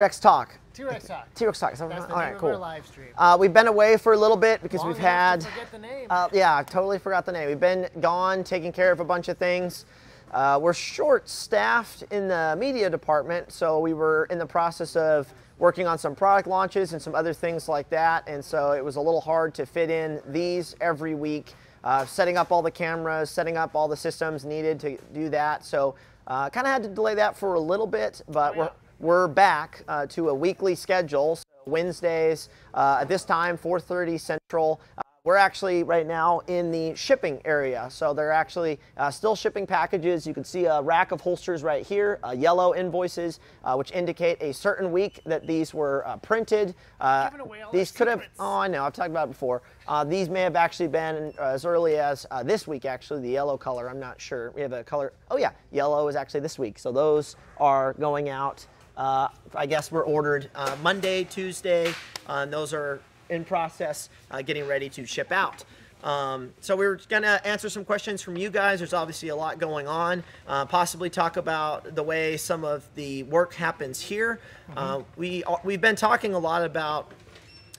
T-Rex Talk. T-Rex Talk. T-Rex Talk. So, That's all right, cool. live stream. Uh, we've been away for a little bit because Long we've had. to forget the name. Uh, yeah, I totally forgot the name. We've been gone, taking care of a bunch of things. Uh, we're short-staffed in the media department, so we were in the process of working on some product launches and some other things like that, and so it was a little hard to fit in these every week. Uh, setting up all the cameras, setting up all the systems needed to do that. So uh, kind of had to delay that for a little bit, but Oh, yeah. we're we're back uh, to a weekly schedule. So Wednesdays uh, at this time, 4:30 Central. Uh, we're actually right now in the shipping area, so they're actually uh, still shipping packages. You can see a rack of holsters right here, uh, yellow invoices, uh, which indicate a certain week that these were uh, printed. Uh, Giving away all these could have. Oh, I know. I've talked about it before. Uh, these may have actually been as early as uh, this week. Actually, the yellow color. I'm not sure. We have a color. Oh yeah, yellow is actually this week. So those are going out. Uh, I guess we're ordered uh, Monday, Tuesday, uh, and those are in process, uh, getting ready to ship out. Um, so we are gonna answer some questions from you guys. There's obviously a lot going on. Uh, possibly talk about the way some of the work happens here. Uh, we we've been talking a lot about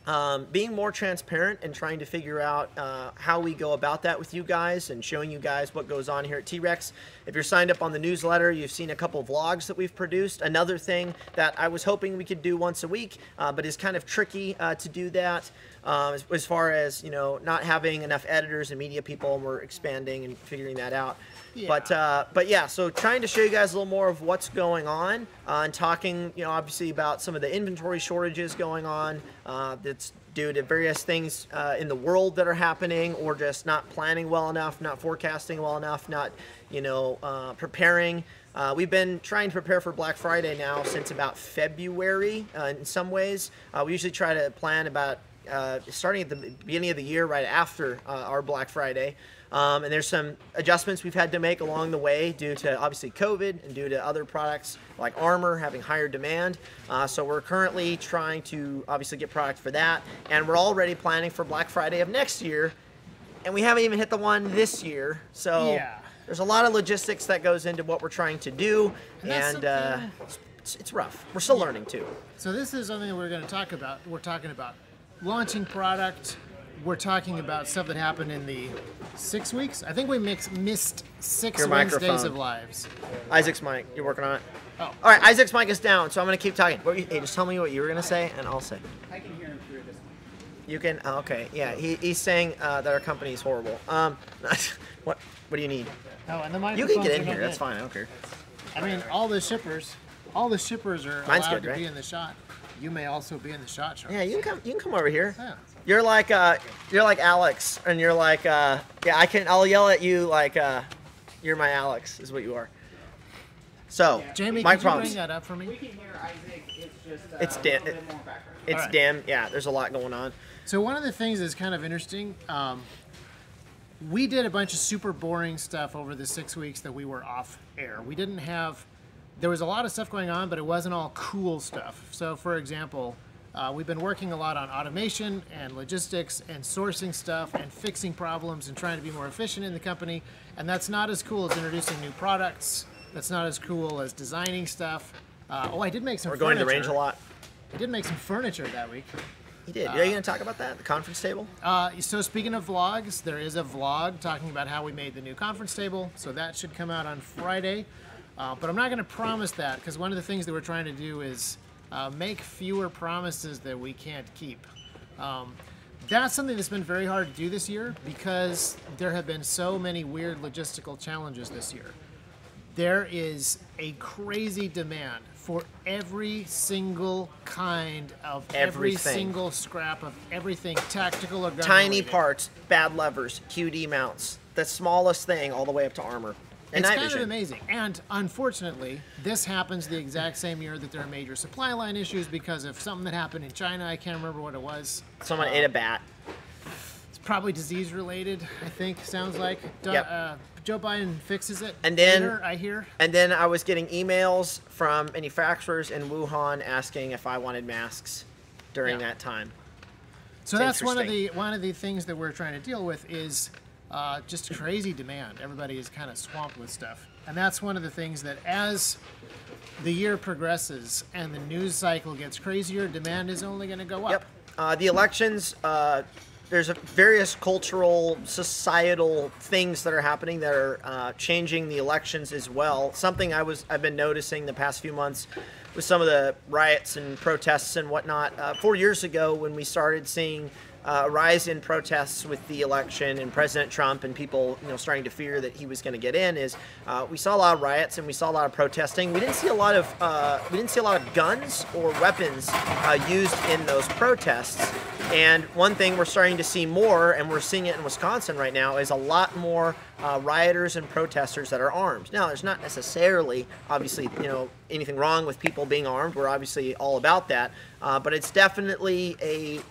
um, being more transparent and trying to figure out uh, how we go about that with you guys and showing you guys what goes on here at T-Rex. If you're signed up on the newsletter, you've seen a couple vlogs that we've produced. Another thing that I was hoping we could do once a week, uh, but is kind of tricky uh, to do that. Um, as, as far as you know, not having enough editors and media people, and we're expanding and figuring that out. But uh, but yeah, so trying to show you guys a little more of what's going on uh, and talking, you know, obviously about some of the inventory shortages going on. Uh, that's due to various things uh, in the world that are happening, or just not planning well enough, not forecasting well enough, not you know uh, preparing. Uh, we've been trying to prepare for Black Friday now since about February. In some ways, we usually try to plan about uh, starting at the beginning of the year, right after uh, our Black Friday. Um, and there's some adjustments we've had to make along the way due to obviously COVID and due to other products like armor having higher demand. Uh, so we're currently trying to obviously get product for that, and we're already planning for Black Friday of next year, and we haven't even hit the one this year. So Yeah. there's a lot of logistics that goes into what we're trying to do, And and uh, it's, it's rough. We're still learning too. So this is something that we're going to talk about. We're talking about launching product. We're talking about stuff that happened in the six weeks. I think we mix, missed six Your Wednesdays microphone. of lives. Isaac's mic, you're working on it. Oh. All right, Isaac's mic is down, so I'm gonna keep talking. What, you- hey, just tell me what you were gonna say, and I'll say. I can hear him through this. You can. oh, okay, yeah. He, he's saying uh, that our company is horrible. Um, what what do you need? Oh, and the You can get in here. That's fine. I don't care. I mean, all the shippers, all the shippers are Mine's allowed good, to right? be in the shot. You may also be in the shot. Charles. Yeah, you can come. You can come over here. Yeah. You're like uh, you're like Alex, and you're like uh, yeah. I can. I'll yell at you like uh, you're my Alex is what you are. So, Jamie, my could you bring that up for me? We can hear Isaac. It's just uh, It's a Dan- little bit more background. It's Alright. dim. Yeah, there's a lot going on. So one of the things that's kind of interesting, um, we did a bunch of super boring stuff over the six weeks that we were off air. We didn't have, there was a lot of stuff going on, but it wasn't all cool stuff. So for example, uh, we've been working a lot on automation and logistics and sourcing stuff and fixing problems and trying to be more efficient in the company. And that's not as cool as introducing new products. That's not as cool as designing stuff. Uh, oh, I did make some. Furniture. We're going to the range a lot. I did make some furniture that week. You did. Are you gonna talk about that? The conference table? Uh, so speaking of vlogs, there is a vlog talking about how we made the new conference table. So that should come out on Friday. Uh, but I'm not going to promise that because one of the things that we're trying to do is uh, make fewer promises that we can't keep. Um, that's something that's been very hard to do this year because there have been so many weird logistical challenges this year. There is a crazy demand for every single kind of every single scrap of everything tactical or gun Tiny related. parts, bad levers, QD mounts, the smallest thing all the way up to armor. And It's kind vision. of amazing. And unfortunately, this happens the exact same year that there are major supply line issues because of something that happened in China. I can't remember what it was. Someone ate a bat. It's probably disease related, I think, sounds like. Do- Yep. uh, Joe Biden fixes it. And then- later, I hear. And then I was getting emails from manufacturers in Wuhan asking if I wanted masks during Yeah. that time. So It's that's one of the one of the things that we're trying to deal with is uh, just crazy demand. Everybody is kind of swamped with stuff, and that's one of the things that as the year progresses and the news cycle gets crazier, demand is only going to go up. Yep. Uh, the elections, uh, there's various cultural, societal things that are happening that are uh, changing the elections as well. Something I was I've been noticing the past few months with some of the riots and protests and whatnot. Uh, four years ago, when we started seeing uh, rise in protests with the election and President Trump and people, you know, starting to fear that he was going to get in, is uh, we saw a lot of riots and we saw a lot of protesting. We didn't see a lot of uh, we didn't see a lot of guns or weapons uh, used in those protests. And one thing we're starting to see more, and we're seeing it in Wisconsin right now, is a lot more uh, rioters and protesters that are armed. Now, there's not necessarily, obviously, you know, anything wrong with people being armed. We're obviously all about that, uh, but it's definitely a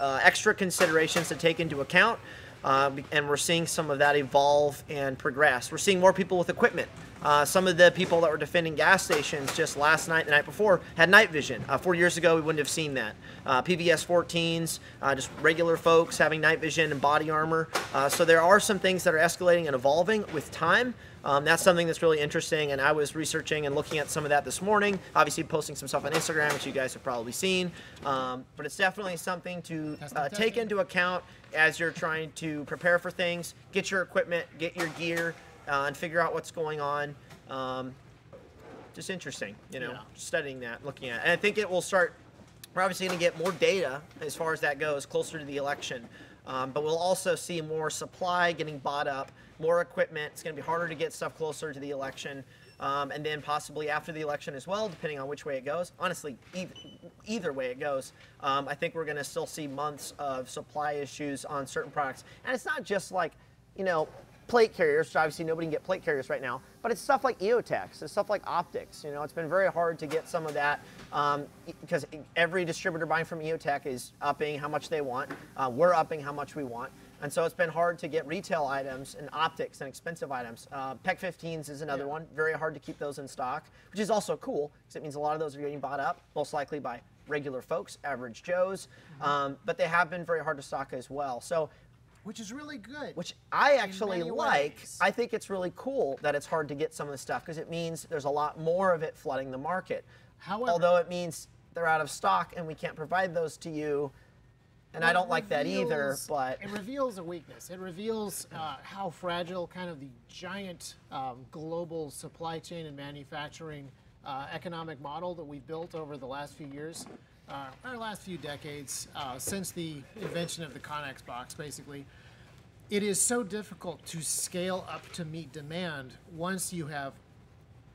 uh, extra considerations to take into account. Uh, and we're seeing some of that evolve and progress. We're seeing more people with equipment. Uh, some of the people that were defending gas stations just last night, the night before, had night vision. Uh, four years ago, we wouldn't have seen that. Uh, PVS 14s, uh, just regular folks having night vision and body armor. Uh, so there are some things that are escalating and evolving with time. Um, that's something that's really interesting, and I was researching and looking at some of that this morning. Obviously, posting some stuff on Instagram, which you guys have probably seen. Um, but it's definitely something to uh, take into account as you're trying to prepare for things. Get your equipment, get your gear, uh, and figure out what's going on. Um, just interesting, you know, Yeah. studying that, looking at, it. and I think it will start. We're obviously going to get more data as far as that goes closer to the election, um, but we'll also see more supply getting bought up, more equipment. It's going to be harder to get stuff closer to the election. Um, and then possibly after the election as well, depending on which way it goes. Honestly, either, either way it goes, um, I think we're going to still see months of supply issues on certain products. And it's not just like, you know, plate carriers, obviously nobody can get plate carriers right now, but it's stuff like EOTechs, it's stuff like optics. You know, it's been very hard to get some of that um, because every distributor buying from EOTech is upping how much they want. Uh, we're upping how much we want. And so it's been hard to get retail items and optics and expensive items. Uh, PEQ 15s is another Yeah. one. Very hard to keep those in stock, which is also cool because it means a lot of those are getting bought up, most likely by regular folks, average Joes. Um, but they have been very hard to stock as well. So Which is really good. which I actually like. ways. I think it's really cool that it's hard to get some of the stuff because it means there's a lot more of it flooding the market. However- although it means they're out of stock and we can't provide those to you, and I don't like that either. But it reveals a weakness. It reveals uh, how fragile kind of the giant um, global supply chain and manufacturing uh, economic model that we've built over the last few years, uh, our last few decades, uh, since the invention of the Connex box, basically. It is so difficult to scale up to meet demand once you have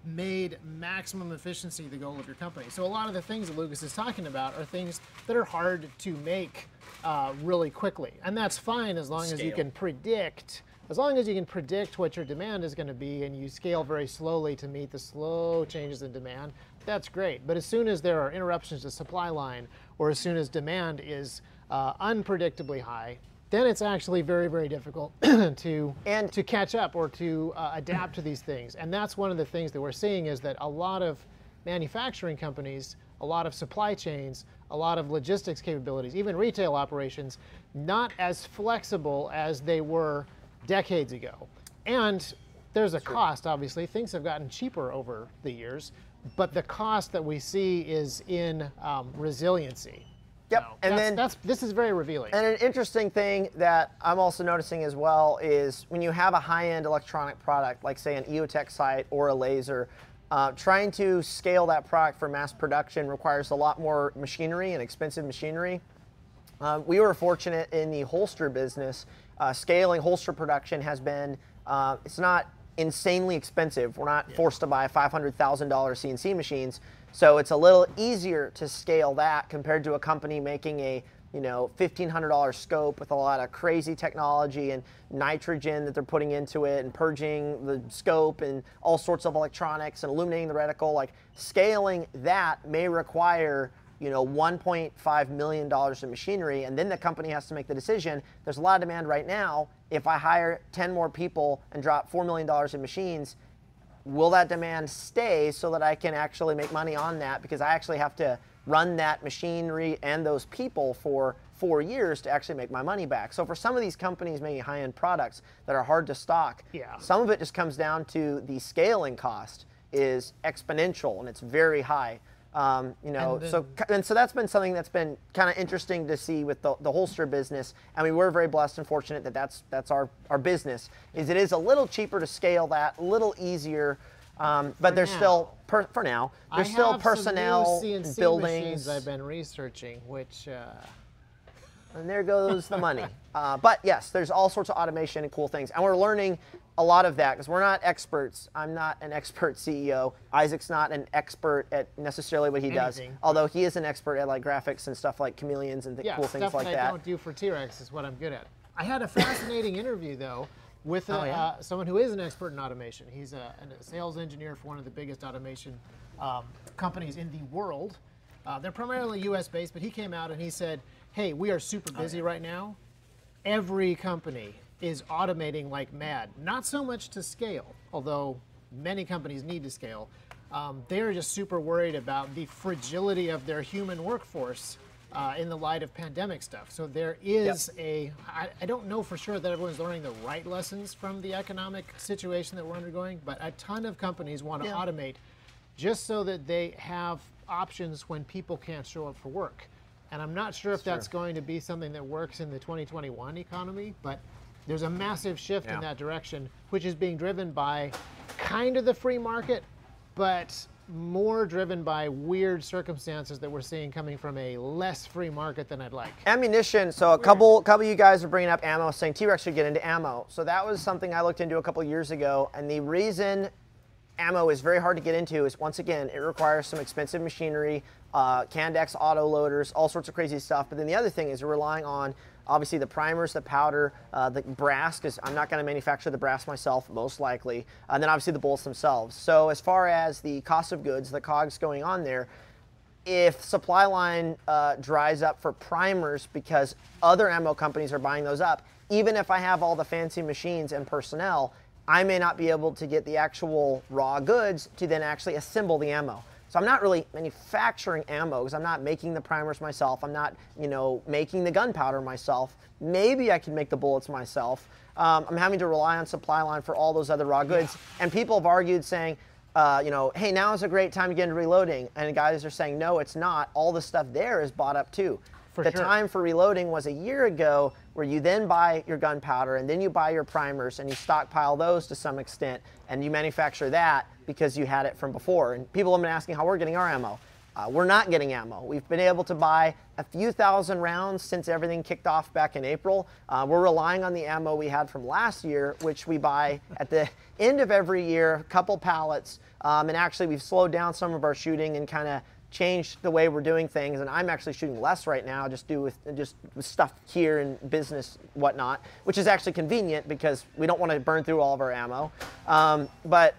made maximum efficiency the goal of your company. So a lot of the things that Lucas is talking about are things that are hard to make uh, really quickly, and that's fine as long as you can predict. As long as you can predict what your demand is going to be and you scale very slowly to meet the slow changes in demand, that's great. But as soon as there are interruptions to supply line or as soon as demand is uh, unpredictably high, then it's actually very, very difficult to And- to catch up or to uh, adapt to these things. And that's one of the things that we're seeing is that a lot of manufacturing companies, a lot of supply chains, a lot of logistics capabilities, even retail operations, not as flexible as they were decades ago. And there's a cost, obviously. Things have gotten cheaper over the years, but the cost that we see is in um, resiliency. Yep, So and then- that's this is very revealing. And an interesting thing that I'm also noticing as well is when you have a high-end electronic product, like say an EOTech sight or a laser, uh, trying to scale that product for mass production requires a lot more machinery and expensive machinery. Uh, we were fortunate in the holster business. Uh, scaling holster production has been, uh, it's not insanely expensive. We're not forced to buy $500,000 CNC machines. So it's a little easier to scale that compared to a company making a you know, $1,500 scope with a lot of crazy technology and nitrogen that they're putting into it and purging the scope and all sorts of electronics and illuminating the reticle. Like scaling that may require you know, $1.5 million in machinery, and then the company has to make the decision. There's a lot of demand right now. If I hire 10 more people and drop $4 million in machines, will that demand stay so that I can actually make money on that? Because I actually have to run that machinery and those people for four years to actually make my money back. So for some of these companies making high-end products that are hard to stock, Yeah. some of it just comes down to the scaling cost. is exponential and it's very high. Um, you know, And so and so that's been something that's been kind of interesting to see with the, the holster business. I mean, we're very blessed and fortunate that that's that's our our business. Is it is a little cheaper to scale that, a little easier, um, but there's now. still per, for now there's I still personnel, some buildings. I've been researching, which uh, And there goes the money. Uh, but yes, there's all sorts of automation and cool things. And we're learning a lot of that because we're not experts. I'm not an expert CEO. Isaac's not an expert at necessarily what he does. Although he is an expert at like graphics and stuff like chameleons and th- yeah, cool stuff things like that Yeah, I don't do for T-Rex is what I'm good at. I had a fascinating interview though with a, Oh, yeah? uh, someone who is an expert in automation. He's a, a sales engineer for one of the biggest automation um, companies in the world. Uh, they're primarily U.S. based, but he came out and he said, "Hey, we are super Oh, busy right now. Every company is automating like mad. Not so much to scale, although many companies need to scale." Um, they're just super worried about the fragility of their human workforce uh, in the light of pandemic stuff. So there is a, I, I don't know for sure that everyone's learning the right lessons from the economic situation that we're undergoing, but a ton of companies want to Yeah. automate just so that they have options when people can't show up for work. And I'm not sure if that's going to be something that works in the 2021 economy, but there's a massive shift Yeah. in that direction, which is being driven by kind of the free market, but more driven by weird circumstances that we're seeing coming from a less free market than I'd like. Ammunition. So a couple, couple of you guys are bringing up ammo, saying T-Rex should get into ammo. So that was something I looked into a couple years ago, and the reason ammo is very hard to get into is once again it requires some expensive machinery, uh, Camdex auto loaders, all sorts of crazy stuff. But then the other thing is you're relying on obviously the primers, the powder, uh, the brass, because I'm not going to manufacture the brass myself, most likely, and then obviously the bolts themselves. So as far as the cost of goods, the cogs going on there, if supply line uh, dries up for primers because other ammo companies are buying those up, even if I have all the fancy machines and personnel, I may not be able to get the actual raw goods to then actually assemble the ammo. So I'm not really manufacturing ammo because I'm not making the primers myself. I'm not, you know, making the gunpowder myself. Maybe I can make the bullets myself. Um, I'm having to rely on supply line for all those other raw goods. And people have argued saying, uh, you know, hey, now is a great time to get into reloading. And guys are saying, no, it's not. All the stuff there is bought up too. For the sure. time for reloading was a year ago where you then buy your gunpowder and then you buy your primers and you stockpile those to some extent and you manufacture that because you had it from before. And people have been asking how we're getting our ammo. Uh, we're not getting ammo. We've been able to buy a few thousand rounds since everything kicked off back in April. Uh, we're relying on the ammo we had from last year, which we buy at the end of every year, a couple pallets. Um, and actually, we've slowed down some of our shooting and kind of changed the way we're doing things. And I'm actually shooting less right now, just do with just with stuff here and business whatnot, which is actually convenient because we don't want to burn through all of our ammo. Um, but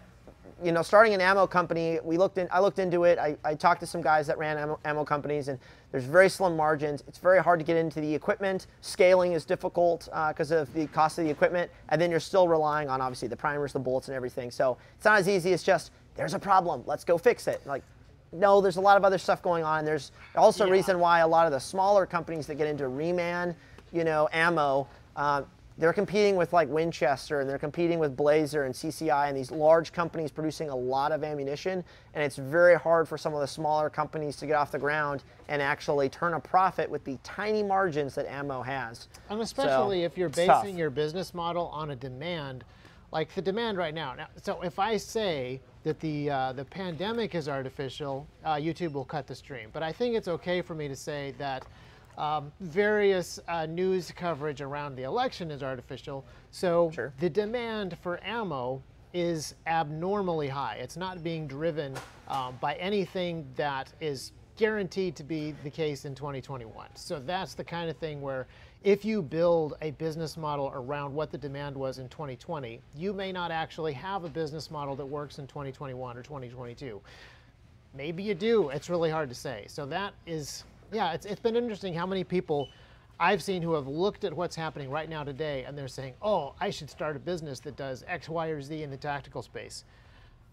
you know, starting an ammo company, we looked in. I looked into it. I, I talked to some guys that ran ammo, ammo companies, and there's very slim margins. It's very hard to get into the equipment. Scaling is difficult because of the cost of the equipment, and then you're still relying on obviously the primers, the bullets, and everything. So it's not as easy as just there's a problem, let's go fix it. Like, no, there's a lot of other stuff going on. There's also a Yeah. reason why a lot of the smaller companies that get into reman, you know, ammo. Uh, they're competing with like Winchester and they're competing with Blazer and CCI and these large companies producing a lot of ammunition. And it's very hard for some of the smaller companies to get off the ground and actually turn a profit with the tiny margins that ammo has. And especially So, if you're it's tough. basing your business model on a demand, like the demand right now. Now, so if I say that the uh, the pandemic is artificial, uh, YouTube will cut the stream. But I think it's okay for me to say that um, various uh, news coverage around the election is artificial. So Sure. the demand for ammo is abnormally high. It's not being driven um, by anything that is guaranteed to be the case in 2021. So that's the kind of thing where if you build a business model around what the demand was in 2020, you may not actually have a business model that works in 2021 or 2022. Maybe you do. It's really hard to say. So that is, yeah, it's, it's been interesting how many people I've seen who have looked at what's happening right now today and they're saying, oh, I should start a business that does X, Y, or Z in the tactical space.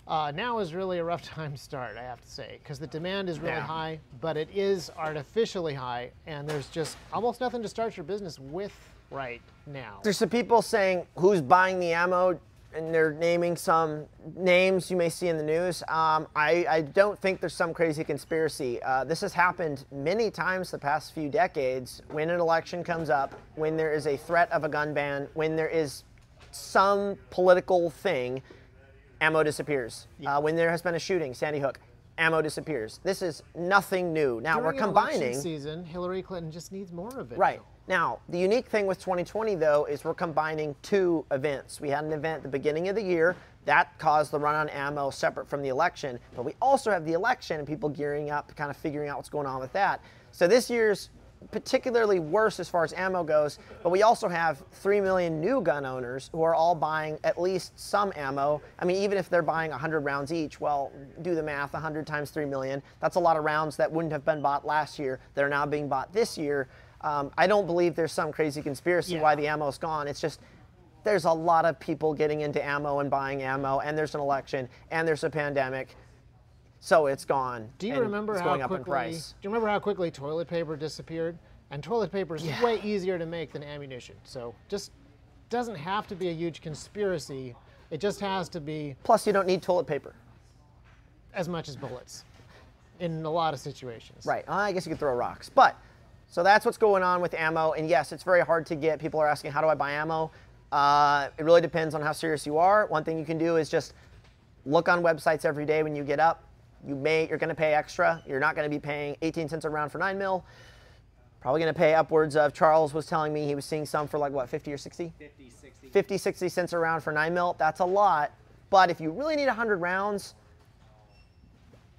Uh, now is really a rough time to start, I have to say, because the demand is really Yeah. high, but it is artificially high, and there's just almost nothing to start your business with right now. There's some people saying who's buying the ammo. and they're naming some names you may see in the news. Um, I, I, don't think there's some crazy conspiracy. Uh, this has happened many times the past few decades when an election comes up, when there is a threat of a gun ban, when there is some political thing, ammo disappears. Yeah. Uh, when there has been a shooting, Sandy Hook, ammo disappears. This is nothing new. Now During we're combining. season, Hillary Clinton just needs more of it. Right. Now, the unique thing with 2020, though, is we're combining two events. We had an event at the beginning of the year that caused the run on ammo separate from the election, but we also have the election and people gearing up, kind of figuring out what's going on with that. So this year's particularly worse as far as ammo goes, but we also have 3 million new gun owners who are all buying at least some ammo. I mean, even if they're buying 100 rounds each, well, do the math 100 times 3 million. That's a lot of rounds that wouldn't have been bought last year that are now being bought this year. Um, I don't believe there's some crazy conspiracy yeah. why the ammo's gone. It's just there's a lot of people getting into ammo and buying ammo, and there's an election, and there's a pandemic, so it's gone. Do you remember how quickly? Do you remember how quickly toilet paper disappeared? And toilet paper is yeah. way easier to make than ammunition. So just doesn't have to be a huge conspiracy. It just has to be. Plus, you don't need toilet paper. As much as bullets, in a lot of situations. Right. I guess you could throw rocks, but so that's what's going on with ammo. And yes, it's very hard to get. People are asking, how do I buy ammo? Uh, it really depends on how serious you are. One thing you can do is just look on websites every day when you get up. You may, you're going to pay extra. You're not going to be paying 18 cents a round for 9 mil. Probably going to pay upwards of, Charles was telling me he was seeing some for like what, 50 or 60? 50, 60. 50, 60 cents a round for 9 mil. That's a lot. But if you really need 100 rounds,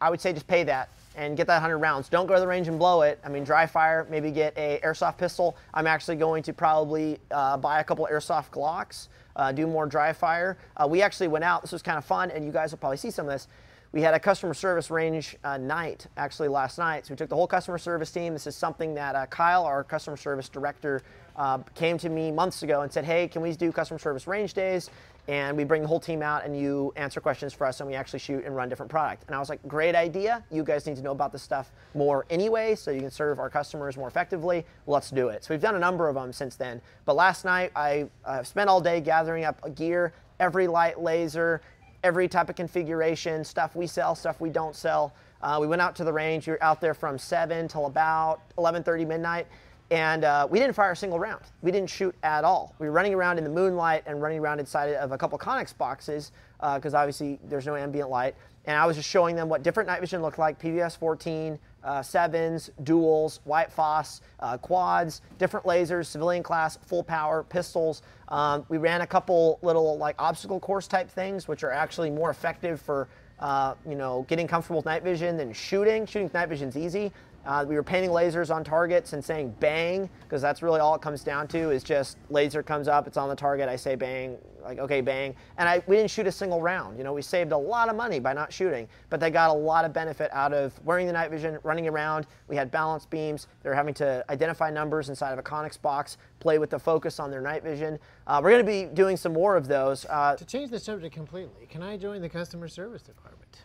I would say just pay that and get that 100 rounds. Don't go to the range and blow it. I mean, dry fire, maybe get a airsoft pistol. I'm actually going to probably uh, buy a couple airsoft Glocks, uh, do more dry fire. Uh, we actually went out. This was kind of fun, and you guys will probably see some of this. We had a customer service range uh, night actually last night. So we took the whole customer service team. This is something that uh, Kyle, our customer service director, uh, came to me months ago and said, "Hey, can we do customer service range days?" and we bring the whole team out and you answer questions for us and we actually shoot and run different product. And I was like, great idea. You guys need to know about this stuff more anyway so you can serve our customers more effectively. Let's do it. So we've done a number of them since then. But last night I uh, spent all day gathering up gear, every light laser, every type of configuration, stuff we sell, stuff we don't sell. Uh, we went out to the range. We were out there from 7 till about 11.30 midnight. And uh, we didn't fire a single round. We didn't shoot at all. We were running around in the moonlight and running around inside of a couple Connex boxes because uh, obviously there's no ambient light. And I was just showing them what different night vision looked like, PVS 14, uh, sevens, duals, white phos, uh, quads, different lasers, civilian class, full power, pistols. Um, we ran a couple little like obstacle course type things, which are actually more effective for uh, you know, getting comfortable with night vision than shooting. Shooting with night vision is easy. Uh, we were painting lasers on targets and saying bang, because that's really all it comes down to is just laser comes up, it's on the target, I say bang, like okay, bang. And I, we didn't shoot a single round. You know, we saved a lot of money by not shooting, but they got a lot of benefit out of wearing the night vision, running around. We had balance beams. They're having to identify numbers inside of a Connex box, play with the focus on their night vision. Uh, we're going to be doing some more of those. Uh, to change the subject completely, can I join the customer service department?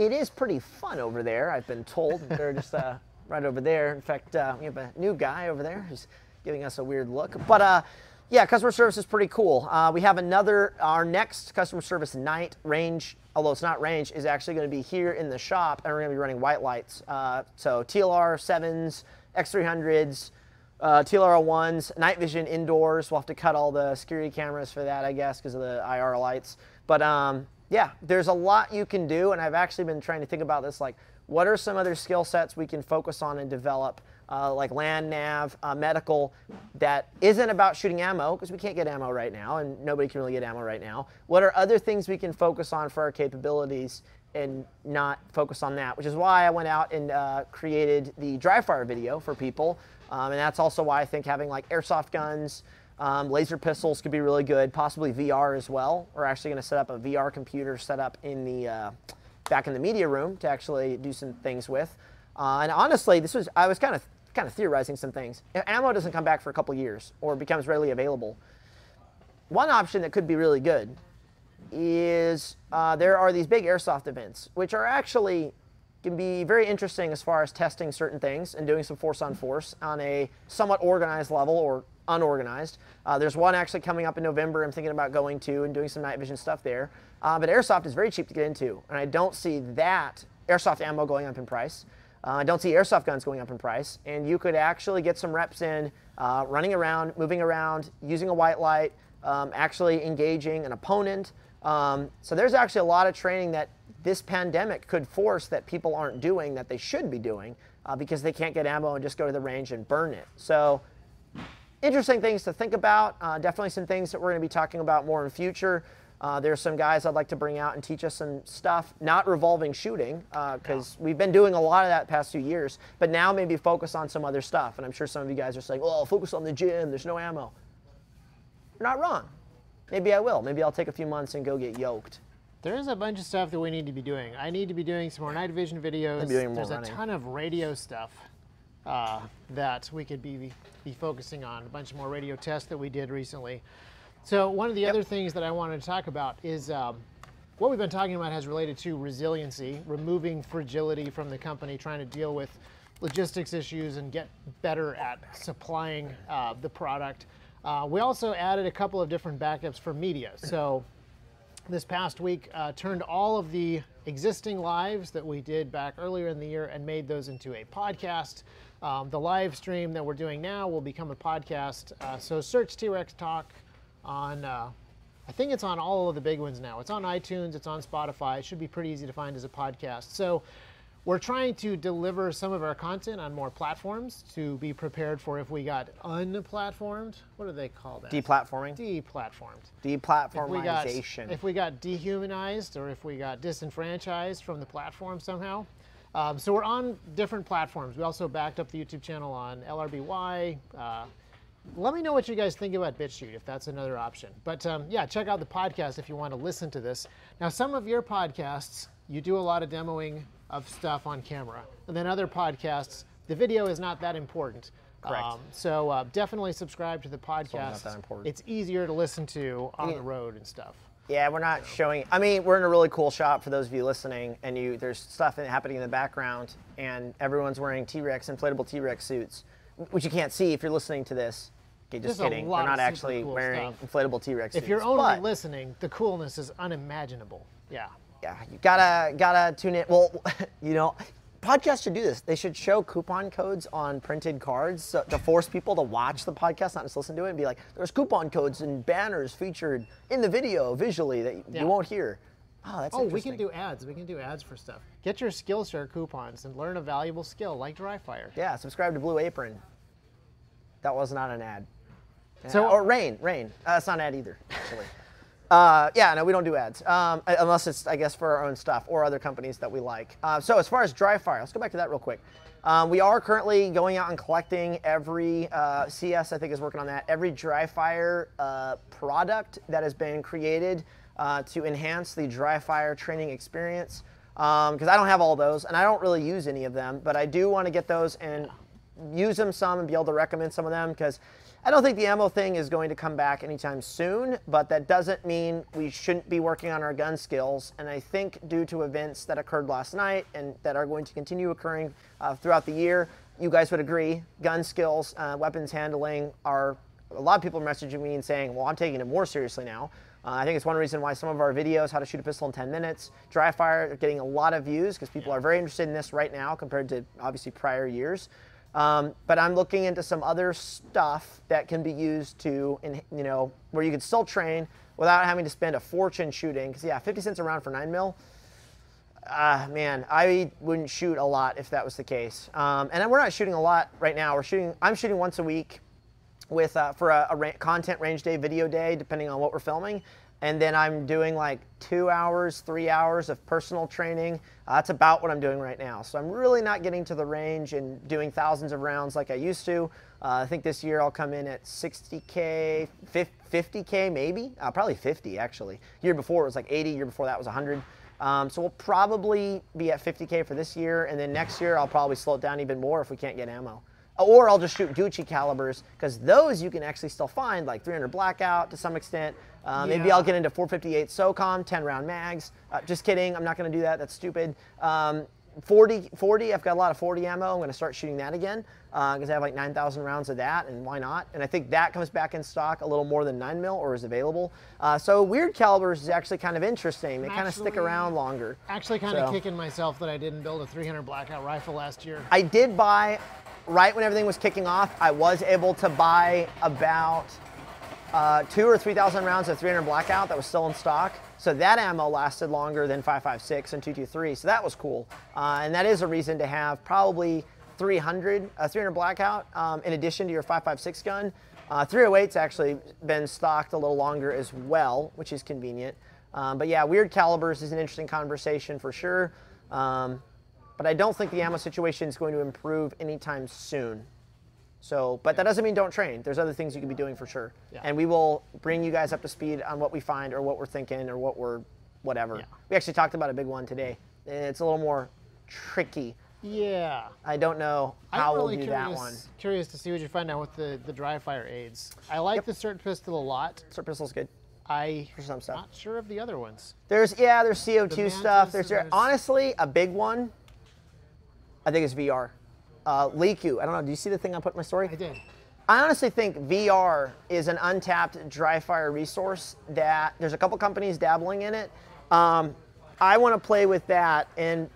It is pretty fun over there. I've been told they're just uh, right over there. In fact, uh, we have a new guy over there who's giving us a weird look. But uh, yeah, customer service is pretty cool. Uh, we have another, our next customer service night range, although it's not range, is actually going to be here in the shop, and we're going to be running white lights. Uh, so TLR 7s, X300s. Uh, TLR 1s, night vision indoors. We'll have to cut all the security cameras for that, I guess, because of the IR lights. But um, yeah, there's a lot you can do, and I've actually been trying to think about this like, what are some other skill sets we can focus on and develop, uh, like land nav, uh, medical, that isn't about shooting ammo, because we can't get ammo right now, and nobody can really get ammo right now. What are other things we can focus on for our capabilities and not focus on that, which is why I went out and uh, created the dry fire video for people. Um, and that's also why I think having like airsoft guns, um, laser pistols could be really good, possibly VR as well. We're actually going to set up a VR computer set up in the uh, back in the media room to actually do some things with. Uh, and honestly, this was I was kind of kind of theorizing some things. If ammo doesn't come back for a couple years or becomes readily available, one option that could be really good is uh, there are these big airsoft events, which are actually can be very interesting as far as testing certain things and doing some force on force on a somewhat organized level or unorganized. Uh, there's one actually coming up in November. I'm thinking about going to and doing some night vision stuff there. Uh, but airsoft is very cheap to get into, and I don't see that airsoft ammo going up in price. Uh, I don't see airsoft guns going up in price, and you could actually get some reps in, uh, running around, moving around, using a white light, um, actually engaging an opponent. Um, so there's actually a lot of training that this pandemic could force that people aren't doing that they should be doing uh, because they can't get ammo and just go to the range and burn it. So interesting things to think about. Uh, definitely some things that we're going to be talking about more in the future. Uh, there's some guys I'd like to bring out and teach us some stuff, not revolving shooting, because uh, we've been doing a lot of that past few years, but now maybe focus on some other stuff. And I'm sure some of you guys are saying, oh, focus on the gym, there's no ammo. You're not wrong. Maybe I will. Maybe I'll take a few months and go get yoked. There is a bunch of stuff that we need to be doing. I need to be doing some more night vision videos. There's a ton of radio stuff uh, that we could be, be focusing on. A bunch more radio tests that we did recently. So one of the yep. other things that I wanted to talk about is um, what we've been talking about has related to resiliency, removing fragility from the company, trying to deal with logistics issues and get better at supplying uh, the product. Uh, we also added a couple of different backups for media. So this past week uh, turned all of the existing lives that we did back earlier in the year and made those into a podcast. Um, the live stream that we're doing now will become a podcast. Uh, so search T-Rex Talk on, uh, I think it's on all of the big ones now. It's on iTunes, it's on Spotify. It should be pretty easy to find as a podcast. So we're trying to deliver some of our content on more platforms to be prepared for if we got unplatformed. What do they call that? Deplatforming. Deplatformed. Deplatformization. If, if we got dehumanized or if we got disenfranchised from the platform somehow. Um, so we're on different platforms. We also backed up the YouTube channel on LBRY. Uh, let me know what you guys think about BitChute if that's another option. But um, yeah, check out the podcast if you want to listen to this. Now, some of your podcasts, you do a lot of demoing of stuff on camera. And then other podcasts, the video is not that important. Correct. Um, so uh, definitely subscribe to the podcast. It's not that important. It's easier to listen to on yeah. the road and stuff. Yeah, we're not showing. I mean, we're in a really cool shop for those of you listening, and you there's stuff happening in the background, and everyone's wearing T-Rex inflatable T-Rex suits, which you can't see if you're listening to this. Okay, just There's kidding. They're not actually cool wearing stuff. inflatable T-Rex suits. If suits. you're only but, listening, the coolness is unimaginable. Yeah yeah, you gotta gotta tune in. Well, you know, podcasts should do this. They should show coupon codes on printed cards so, to force people to watch the podcast, not just listen to it, and be like, "There's coupon codes and banners featured in the video visually that yeah. you won't hear." Oh, that's oh, we can do ads. We can do ads for stuff. Get your Skillshare coupons and learn a valuable skill like dry fire. Yeah, subscribe to Blue Apron. That was not an ad. So, or Rain, Rain. Uh, that's not an ad either, actually. Uh, yeah, no, we don't do ads um, unless it's, I guess, for our own stuff or other companies that we like. Uh, so as far as dry fire, let's go back to that real quick. Um, we are currently going out and collecting every uh, CS, I think, is working on that. Every dry fire uh, product that has been created uh, to enhance the dry fire training experience. Because um, I don't have all those, and I don't really use any of them, but I do want to get those and use them some and be able to recommend some of them because I don't think the ammo thing is going to come back anytime soon, but that doesn't mean we shouldn't be working on our gun skills. And I think due to events that occurred last night and that are going to continue occurring uh, throughout the year, you guys would agree, gun skills, uh, weapons handling are, a lot of people are messaging me and saying, well, I'm taking it more seriously now. Uh, I think it's one reason why some of our videos, how to shoot a pistol in 10 minutes, dry fire, are getting a lot of views because people are very interested in this right now compared to obviously prior years. Um, but I'm looking into some other stuff that can be used to, in, you know, where you can still train without having to spend a fortune shooting. Because yeah, 50 cents a round for nine mil. Uh, man, I wouldn't shoot a lot if that was the case. Um, and we're not shooting a lot right now. We're shooting. I'm shooting once a week with uh, for a, a ra content range day, video day, depending on what we're filming and then I'm doing like two hours, three hours of personal training. Uh, that's about what I'm doing right now. So I'm really not getting to the range and doing thousands of rounds like I used to. Uh, I think this year I'll come in at 60K, 50K maybe, uh, probably 50 actually. Year before it was like 80, year before that was 100. Um, so we'll probably be at 50K for this year, and then next year I'll probably slow it down even more if we can't get ammo. Or I'll just shoot Gucci calibers, because those you can actually still find, like 300 Blackout to some extent, uh, yeah. Maybe I'll get into 458 SOCOM, 10 round mags. Uh, just kidding, I'm not going to do that. That's stupid. Um, 40, 40, I've got a lot of 40 ammo. I'm going to start shooting that again because I have like 9,000 rounds of that, and why not? And I think that comes back in stock a little more than 9 mil or is available. Uh, so weird calibers is actually kind of interesting. They kind of stick around longer. Actually, kind of So- kicking myself that I didn't build a 300 blackout rifle last year. I did buy, right when everything was kicking off, I was able to buy about uh, two or 3,000 rounds of 300 Blackout that was still in stock. So that ammo lasted longer than 5.56 and 223. So that was cool. Uh, and that is a reason to have probably 300, uh, 300 Blackout um, in addition to your 5.56 gun. Uh, 308's actually been stocked a little longer as well, which is convenient. Um, but yeah, weird calibers is an interesting conversation for sure. Um, but I don't think the ammo situation is going to improve anytime soon. So, but that doesn't mean don't train. There's other things you can be doing for sure. Yeah. And we will bring you guys up to speed on what we find or what we're thinking or what we're whatever. Yeah. We actually talked about a big one today. It's a little more tricky. Yeah. I don't know how I'm really we'll do curious, that one. curious to see what you find out with the, the dry fire aids. I like the SIRT pistol a lot. SIRT Pistol's good. I For some stuff. not sure of the other ones. There's yeah, there's CO2 The stuff. There's, there's- honestly a big one. I think it's VR. Uh, Liku. I don't know. Do you see the thing I put in my story? I did. I honestly think VR is an untapped dry fire resource that there's a couple companies dabbling in it. Um, I want to play with that, and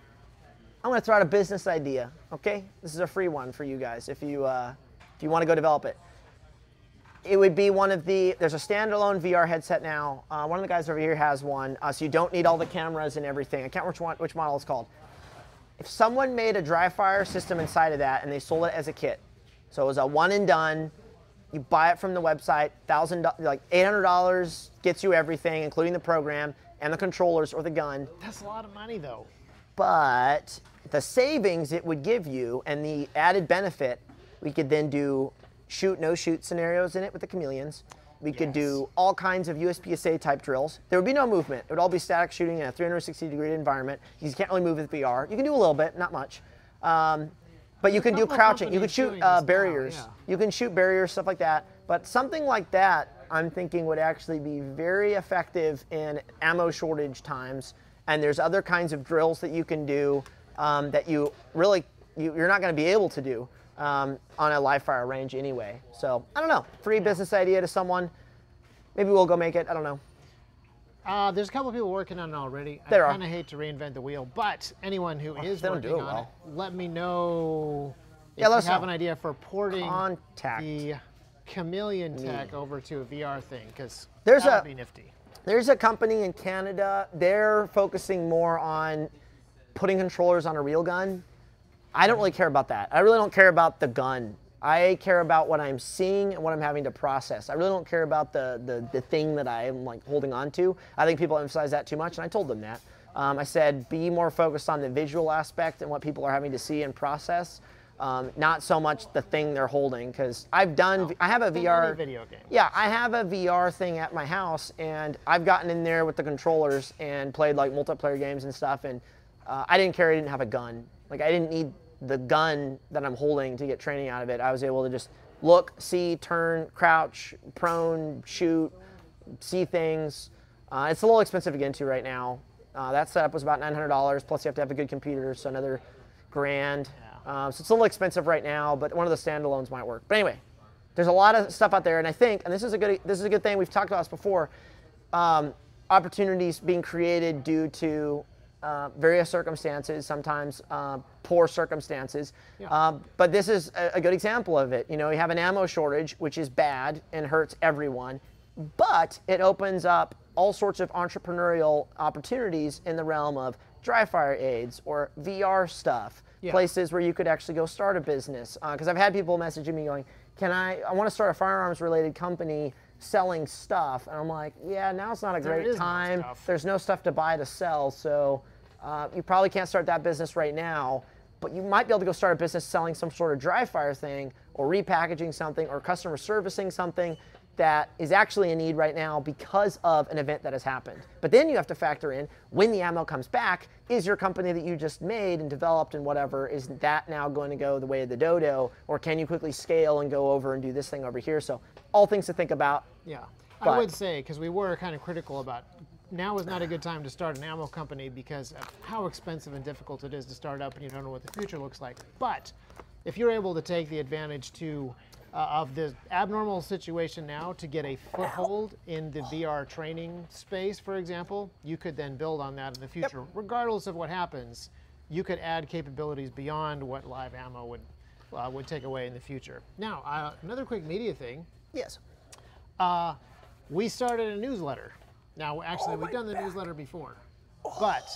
I'm going to throw out a business idea. Okay, this is a free one for you guys if you uh, if you want to go develop it. It would be one of the. There's a standalone VR headset now. Uh, one of the guys over here has one, uh, so you don't need all the cameras and everything. I can't remember which one, which model it's called if someone made a dry fire system inside of that and they sold it as a kit, so it was a one and done, you buy it from the website, thousand like eight hundred dollars gets you everything, including the program and the controllers or the gun. That's a lot of money though. But the savings it would give you and the added benefit, we could then do shoot no shoot scenarios in it with the chameleons. We could do all kinds of USPSA type drills. There would be no movement. It would all be static shooting in a 360 degree environment. You can't really move with VR. You can do a little bit, not much. Um, but you can do crouching. You could companies shoot uh, this now, barriers. yeah. You can shoot barriers, stuff like that. But something like that, I'm thinking would actually be very effective in ammo shortage times. And there's other kinds of drills that you can do um, that you really you, you're not going to be able to do um, on a live fire range anyway. So I don't know. Free business idea to someone. Maybe we'll go make it. I don't know. Uh, there's a couple of people working on it already. There I kind of hate to reinvent the wheel, but anyone who is don't do working it on well. it, let me know if Yeah, let you us have know. an idea for porting Contact the chameleon tech over to a VR thing, because There's that a- would be nifty. There's a company in Canada. They're focusing more on putting controllers on a real gun. I don't really care about that. I really don't care about the gun. I care about what I'm seeing and what I'm having to process. I really don't care about the the, the thing that I am like holding on to. I think people emphasize that too much, and I told them that. Um, I said be more focused on the visual aspect and what people are having to see and process, um, not so much the thing they're holding. Because I've done, I have a VR video game. yeah, I have a VR thing at my house, and I've gotten in there with the controllers and played like multiplayer games and stuff. And uh, I didn't care I didn't have a gun. Like I didn't need the gun that I'm holding to get training out of it. I was able to just look, see, turn, crouch, prone, shoot, see things. Uh, it's a little expensive to get into right now. Uh, that setup was about $900. Plus, you have to have a good computer, so another grand. Um, so it's a little expensive right now, but one of the standalones might work. But anyway, there's a lot of stuff out there, and I think, and this is a good, this is a good thing. We've talked about this before. Um, opportunities being created due to uh, various circumstances, sometimes uh, poor circumstances. Yeah. Uh, but this is a, a good example of it. You know, you have an ammo shortage, which is bad and hurts everyone, but it opens up all sorts of entrepreneurial opportunities in the realm of dry fire aids or VR stuff Yeah. places where you could actually go start a business. Because I've had people messaging me going, "Can I? I want to start a firearms related company selling stuff." And I'm like, "Yeah, now's not a There great is no time. There's no stuff to buy to sell, so uh, you probably can't start that business right now." But you might be able to go start a business selling some sort of dry fire thing, or repackaging something, or customer servicing something that is actually a need right now because of an event that has happened. But then you have to factor in when the ammo comes back, is your company that you just made and developed and whatever, is that now going to go the way of the dodo? Or can you quickly scale and go over and do this thing over here? So all things to think about. Yeah. But- I would say, because we were kind of critical about now is not a good time to start an ammo company because of how expensive and difficult it is to start up and you don't know what the future looks like. But if you're able to take the advantage to uh, of the abnormal situation now to get a foothold in the VR training space, for example, you could then build on that in the future. Regardless of what happens, you could add capabilities beyond what live ammo would uh, would take away in the future. Now, uh, another quick media thing. Yes. Uh, we started a newsletter. Now, actually, we've done the newsletter before, but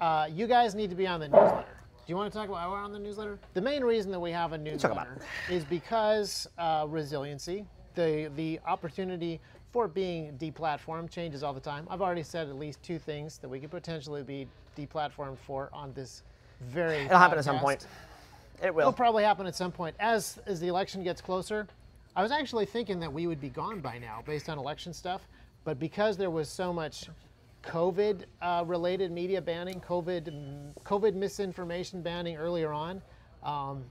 uh, you guys need to be on the newsletter. Do you want to talk about on the newsletter? The main reason that we have a newsletter is because uh, resiliency, the the opportunity for being deplatformed changes all the time. I've already said at least two things that we could potentially be deplatformed for on this very. It'll happen at some point. It will. It'll probably happen at some point. As as the election gets closer, I was actually thinking that we would be gone by now based on election stuff, but because there was so much COVID uh, related media banning, COVID COVID misinformation banning earlier on, um,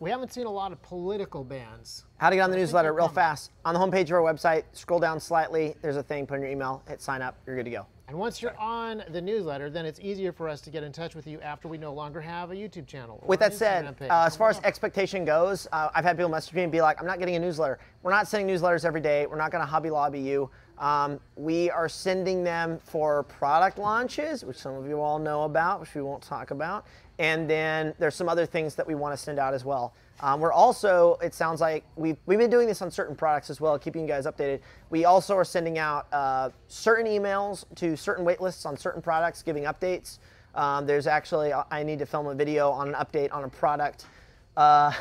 we haven't seen a lot of political bans. How to get on the newsletter real fast. On the homepage of our website, scroll down slightly. There's a thing, put in your email, hit sign up, you're good to go. And once you're on the newsletter, then it's easier for us to get in touch with you after we no longer have a YouTube channel. With that said, uh, as far as expectation goes, uh, I've had people message me and be like, I'm not getting a newsletter. We're not sending newsletters every day. We're not going to Hobby Lobby you. Um, we are sending them for product launches, which some of you all know about, which we won't talk about. And then there's some other things that we want to send out as well. Um, we're also, it sounds like we've, we've been doing this on certain products as well, keeping you guys updated. We also are sending out uh, certain emails to certain wait lists on certain products, giving updates. Um, there's actually, I need to film a video on an update on a product uh,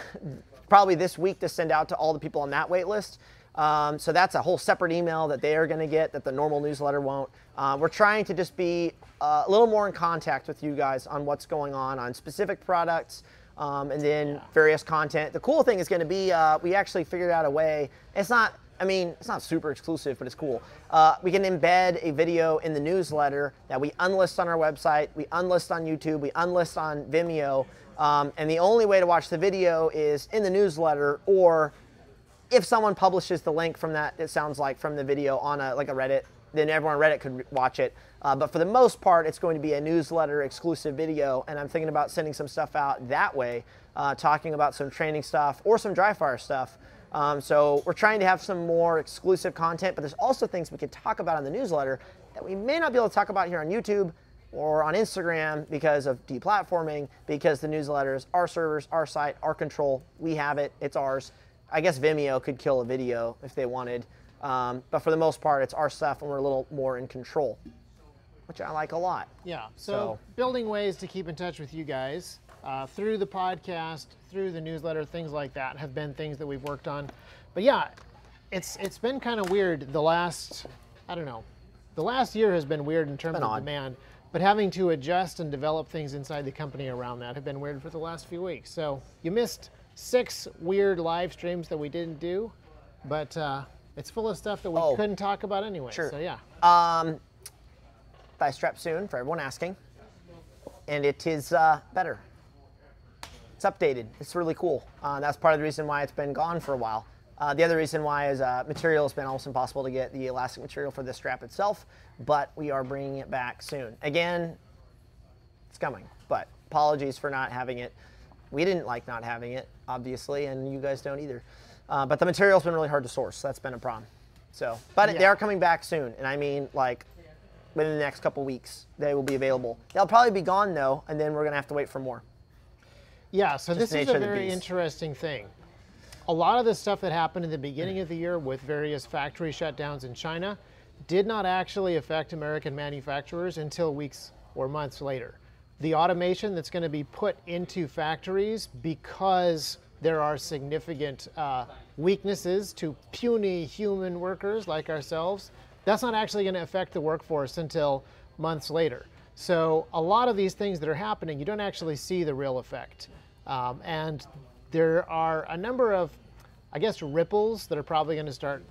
probably this week to send out to all the people on that wait list. Um, so that's a whole separate email that they are going to get that the normal newsletter won't. Uh, we're trying to just be uh, a little more in contact with you guys on what's going on on specific products um, and then various content. The cool thing is going to be uh, we actually figured out a way. It's not. I mean, it's not super exclusive, but it's cool. Uh, we can embed a video in the newsletter that we unlist on our website, we unlist on YouTube, we unlist on Vimeo, um, and the only way to watch the video is in the newsletter or if someone publishes the link from that, it sounds like from the video on a like a Reddit, then everyone on Reddit could watch it. Uh, but for the most part, it's going to be a newsletter exclusive video, and I'm thinking about sending some stuff out that way, uh, talking about some training stuff or some dry fire stuff. Um, so we're trying to have some more exclusive content, but there's also things we can talk about in the newsletter that we may not be able to talk about here on YouTube or on Instagram because of deplatforming, because the newsletter is our servers, our site, our control. We have it, it's ours. I guess Vimeo could kill a video if they wanted, um, but for the most part, it's our stuff and we're a little more in control, which I like a lot. Yeah. So, So- building ways to keep in touch with you guys uh, through the podcast, through the newsletter, things like that have been things that we've worked on. But yeah, it's it's been kind of weird the last I don't know. The last year has been weird in terms of odd. demand, but having to adjust and develop things inside the company around that have been weird for the last few weeks. So you missed six weird live streams that we didn't do, but uh, it's full of stuff that we Oh. couldn't talk about anyway. Sure. So yeah. Thigh strap soon for everyone asking, and it is uh, better. It's updated. It's really cool. Uh, that's part of the reason why it's been gone for a while. Uh, the other reason why is uh, material has been almost impossible to get the elastic material for the strap itself, but we are bringing it back soon. Again, it's coming, but apologies for not having it. We didn't like not having it, obviously, and you guys don't either. Uh, but the material's been really hard to source. That's been a problem. So, but they are coming back soon, and I mean like within the next couple weeks they will be available. They'll probably be gone though, and then we're gonna have to wait for more. Yeah, so this is a very interesting thing. A lot of the stuff that happened in the beginning of the year with various factory shutdowns in China did not actually affect American manufacturers until weeks or months later. The automation that's going to be put into factories because there are significant uh, weaknesses to puny human workers like ourselves, that's not actually going to affect the workforce until months later. So a lot of these things that are happening, you don't actually see the real effect. Um, and there are a number of, I guess, ripples that are probably going to start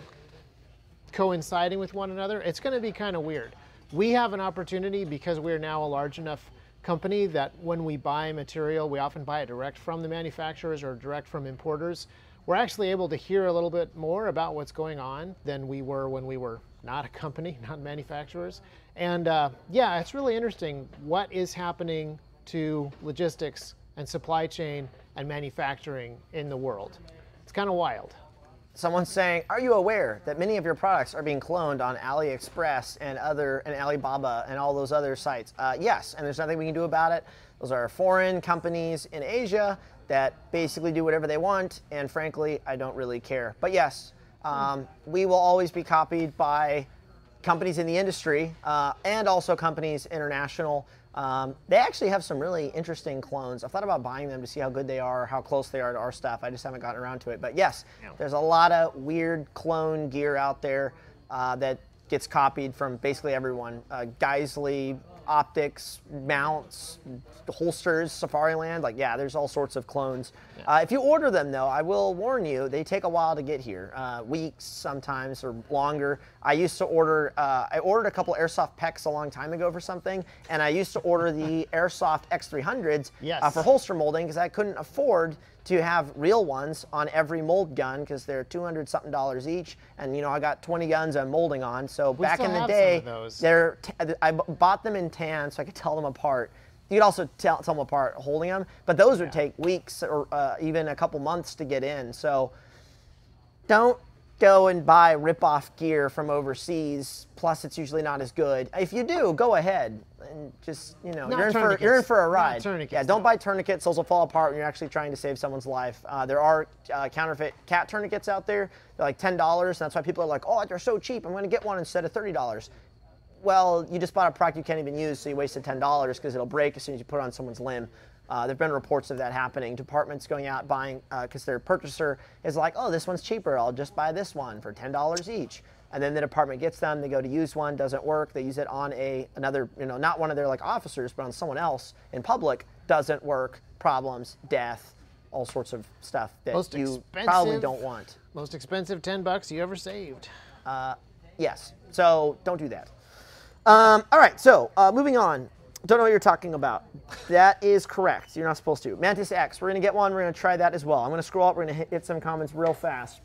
coinciding with one another. It's going to be kind of weird. We have an opportunity because we're now a large enough company that when we buy material, we often buy it direct from the manufacturers or direct from importers. we're actually able to hear a little bit more about what's going on than we were when we were not a company, not manufacturers. And uh, yeah, it's really interesting what is happening to logistics and supply chain and manufacturing in the world. It's kind of wild. Someone's saying, "Are you aware that many of your products are being cloned on AliExpress and other and Alibaba and all those other sites?" Uh, yes, and there's nothing we can do about it. Those are foreign companies in Asia that basically do whatever they want, and frankly, I don't really care. But yes, um, we will always be copied by companies in the industry uh, and also companies international. Um, they actually have some really interesting clones. I've thought about buying them to see how good they are, how close they are to our stuff. I just haven't gotten around to it. But yes, there's a lot of weird clone gear out there uh, that gets copied from basically everyone. Uh, Geissele, optics, mounts, holsters, Safariland. Like, yeah, there's all sorts of clones. Uh, if you order them, though, I will warn you, they take a while to get here, uh, weeks sometimes or longer. I used to order, uh, I ordered a couple Airsoft PEQs a long time ago for something, and I used to order the Airsoft X300s uh, Yes. for holster molding because I couldn't afford to have real ones on every mold gun because they're 200 something dollars each and you know I got 20 guns I'm molding on so back in the day they're t- I bought them in tan so I could tell them apart you could also tell, tell them apart holding them but those would take weeks or uh, even a couple months to get in. So don't go and buy rip-off gear from overseas plus it's usually not as good. If you do go ahead and just you know Not you're in, for, you're in for a ride. Yeah don't no. buy tourniquets. Those will fall apart when you're actually trying to save someone's life. Uh, there are uh, counterfeit cat tourniquets out there. They're like $10 and that's why people are like oh they're so cheap. I'm going to get one instead of $30 well, you just bought a product you can't even use, so you wasted ten dollars because it'll break as soon as you put it on someone's limb. Uh, there've been reports of that happening. Departments going out buying because their purchaser is like, "Oh, this one's cheaper. I'll just buy this one for ten dollars each." And then the department gets them. They go to use one, doesn't work. They use it on a another, you know, not one of their like officers, but on someone else in public. Doesn't work. Problems, death, all sorts of stuff that Most you probably don't want. Most expensive 10 bucks you ever saved. Yes. So don't do that. Um, all right. So uh, moving on. Don't know what you're talking about. That is correct. You're not supposed to. Mantis X. We're gonna get one. We're gonna try that as well. I'm gonna scroll up. We're gonna hit, hit some comments real fast.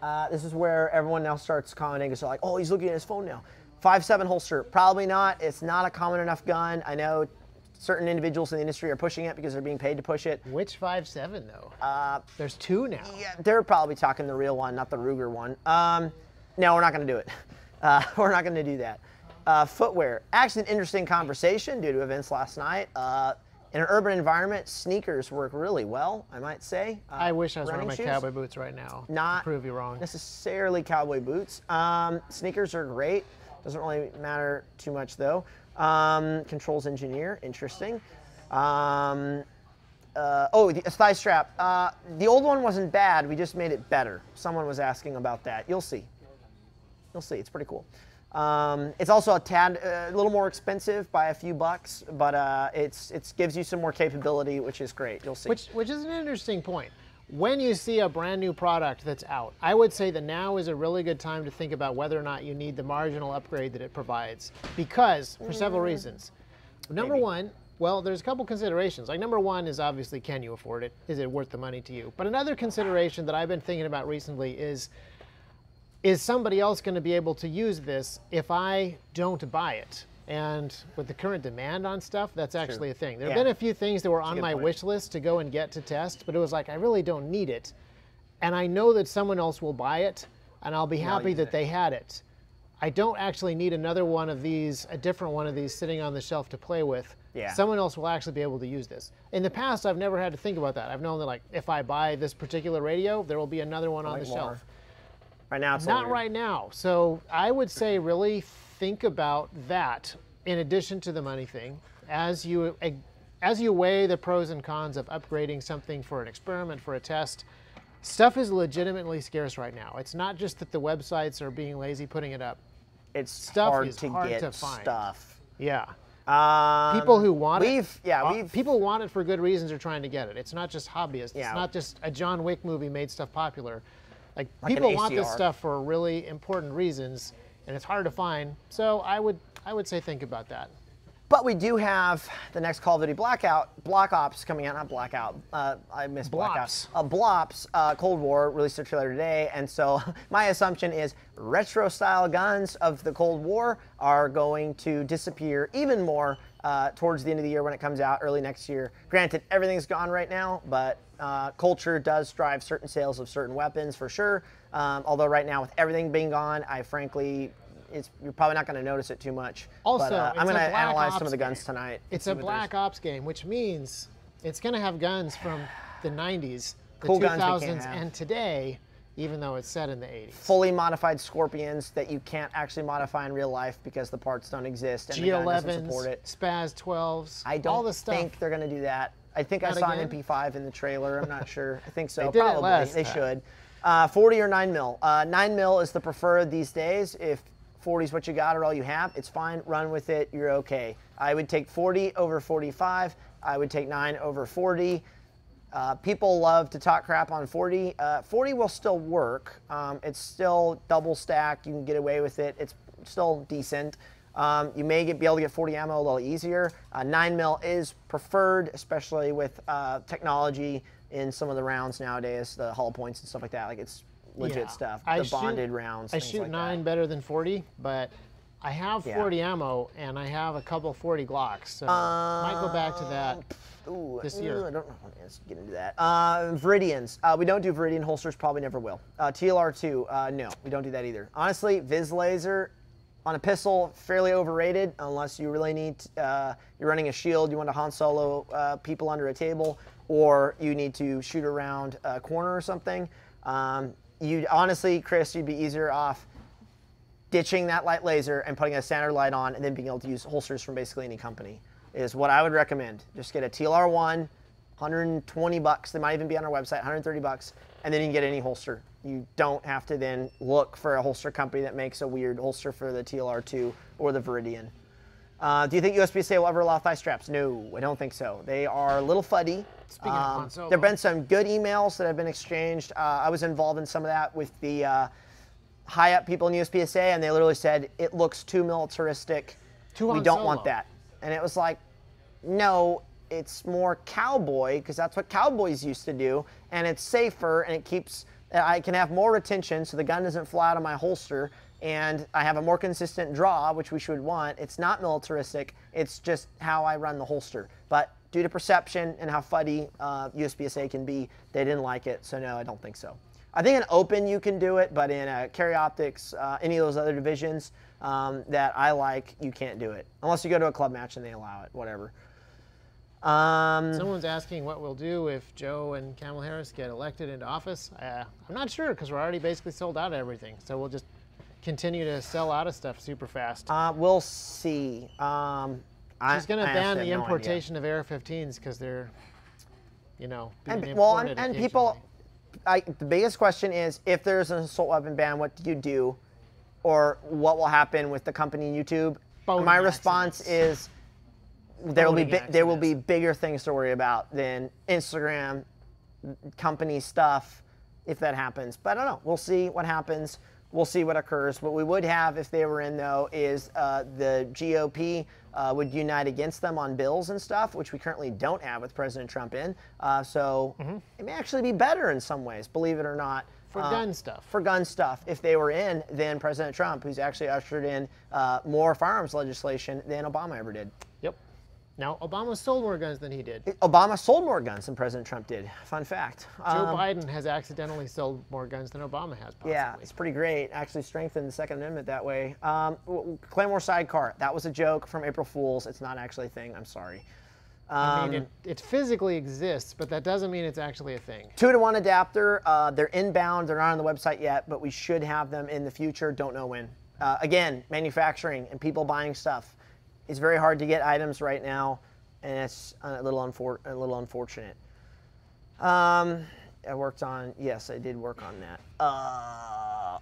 Uh, this is where everyone now starts commenting. It's like, oh, he's looking at his phone now. Five seven holster. Probably not. It's not a common enough gun. I know certain individuals in the industry are pushing it because they're being paid to push it. Which 5.7 though? Uh, There's two now. Yeah, they're probably talking the real one, not the Ruger one. Um, no, we're not going to do it. Uh, we're not going to do that. Uh, footwear. Actually, an interesting conversation due to events last night. Uh, in an urban environment, sneakers work really well, I might say. Uh, I wish I was wearing my shoes? cowboy boots right now. Not prove you wrong. necessarily cowboy boots. Um, sneakers are great. Doesn't really matter too much though. Um, controls engineer, interesting. Um, uh, oh, the thigh strap. Uh, the old one wasn't bad. We just made it better. Someone was asking about that. You'll see. You'll see. It's pretty cool. Um, it's also a tad, uh, a little more expensive by a few bucks, but uh, it's it gives you some more capability, which is great. You'll see. Which, which is an interesting point. When you see a brand new product that's out, I would say that now is a really good time to think about whether or not you need the marginal upgrade that it provides. Because, for several reasons. Number Maybe. one, well, there's a couple considerations. Like, number one is obviously, can you afford it? Is it worth the money to you? But another consideration that I've been thinking about recently is is somebody else going to be able to use this if I don't buy it? And with the current demand on stuff, that's actually a thing. There have Yeah. been a few things that were on my point. wish list to go and get to test, but it was like, I really don't need it. And I know that someone else will buy it, and I'll be happy that it. they had it. I don't actually need another one of these, a different one of these sitting on the shelf to play with. Yeah. Someone else will actually be able to use this. In the past, I've never had to think about that. I've known that, like, if I buy this particular radio, there will be another one on the more. shelf. Right now, it's Not right now. So I would say really think about that in addition to the money thing as you as you weigh the pros and cons of upgrading something for an experiment for a test. Stuff is legitimately scarce right now. It's not just that the websites are being lazy putting it up. It's Stuff hard is to hard get to find. stuff. Yeah. Um, People who want it, yeah, uh, people want it for good reasons are trying to get it. It's not just hobbyists. Yeah. It's not just a John Wick movie made stuff popular. Like, Like people want this stuff for really important reasons, and it's hard to find. So I would I would say think about that. But we do have the next Call of Duty Blackout, Black Ops coming out, not Blackout. Uh, I missed Blackout. Uh, Blops, uh, Cold War released their trailer today, and so my assumption is retro style guns of the Cold War are going to disappear even more uh, towards the end of the year when it comes out early next year. Granted, everything's gone right now, but uh, culture does drive certain sales of certain weapons for sure. Um, although right now, with everything being gone, I frankly. It's, you're probably not going to notice it too much. Also, but, uh, I'm going to analyze Ops some of the guns game. tonight. It's a what there's- Black Ops game, which means it's going to have guns from the 90s, the Cool 2000s, can't and today, even though it's set in the 80s. fully modified scorpions that you can't actually modify in real life because the parts don't exist and the gun doesn't support G11s, it. SPAS 12s, I don't the stuff. think they're going to do that. I think I saw again? an MP5 in the trailer. I'm not sure. I think so. They Probably. last they should. Uh, 40 or 9 mil. Uh, 9 mil is the preferred these days. If 40 is what you got or all you have, it's fine. Run with it. You're okay. I would take 40 over 45. I would take 9 over 40. Uh, people love to talk crap on 40. Uh, 40 will still work. Um, it's still double stack. You can get away with it. It's still decent. Um, you may get, be able to get 40 ammo a little easier. Uh, 9 mil is preferred, especially with uh, technology in some of the rounds nowadays, the hollow points and stuff like that. Like it's legit Yeah. stuff. I the shoot- bonded rounds. I shoot like nine That. better than 40, but I have Yeah. 40 ammo and I have a couple 40 Glocks, so might go back to that. Ooh, this ooh, year. I don't know. Let's get into that. Uh, Viridians. Uh, we don't do Viridian holsters. Probably never will. Uh, TLR2. Uh, no, we don't do that either. Honestly, Viz laser on a pistol fairly overrated unless you really need. Uh, you're running a shield. You want to Han Solo uh, people under a table, or you need to shoot around a corner or something. Um, you honestly, Chris, you'd be easier off ditching that light laser and putting a standard light on and then being able to use holsters from basically any company is what I would recommend. Just get a TLR1, 120 bucks. They might even be on our website, 130 bucks, and then you can get any holster. You don't have to then look for a holster company that makes a weird holster for the TLR2 or the Viridian. Uh, do you think USPSA will ever allow thigh straps? No, I don't think so. They are a little fuddy. Speaking of Han there have been some good emails that have been exchanged. Uh, I was involved in some of that with the uh, high up people in USPSA, and they literally said it looks too militaristic. Too we don't want that. And it was like, no, it's more cowboy because that's what cowboys used to do, and it's safer and it keeps. I can have more retention, so the gun doesn't fly out of my holster, and I have a more consistent draw, which we should want. It's not militaristic. It's just how I run the holster. But due to perception and how fuddy uh, USPSA can be, they didn't like it. So no, I don't think so. I think in open you can do it, but in uh, carry optics, uh, any of those other divisions um, that I like, you can't do it unless you go to a club match and they allow it. Whatever. Um, Someone's asking what we'll do if Joe and Kamala Harris get elected into office. Uh, I'm not sure because we're already basically sold out of everything. So we'll just continue to sell out of stuff super fast. uh, we'll see. Um, She's going to ban the no idea. importation of AR-15s because they're, you know, being And, well, and, and people. I, the biggest question is if there's an assault weapon ban, what do you do, or what will happen with the company YouTube? Boating My response accidents. is there will be there will be bigger things to worry about than Instagram company stuff if that happens. But I don't know. We'll see what happens. We'll see what occurs. What we would have if they were in, though, is uh, the GOP uh, would unite against them on bills and stuff, which we currently don't have with President Trump in. Uh, so it may actually be better in some ways, believe it or not. For uh, gun stuff. For gun stuff, if they were in, than President Trump, who's actually ushered in uh, more firearms legislation than Obama ever did. Now, Obama sold more guns than he did. Obama sold more guns than President Trump did. Fun fact. Joe Um, Biden has accidentally sold more guns than Obama has. Possibly. Yeah, it's pretty great. Actually strengthened the Second Amendment that way. Um, Claymore sidecar. That was a joke from April Fools. It's not actually a thing. I'm sorry. I Um, mean, it, it physically exists, but that doesn't mean it's actually a thing. Two to one adapter. Uh, they're inbound. They're not on the website yet, but we should have them in the future. Don't know when. Uh, again, manufacturing and people buying stuff. It's very hard to get items right now, and it's a little unfor- a little unfortunate. Um, I worked on. Yes, I did work on that. Uh,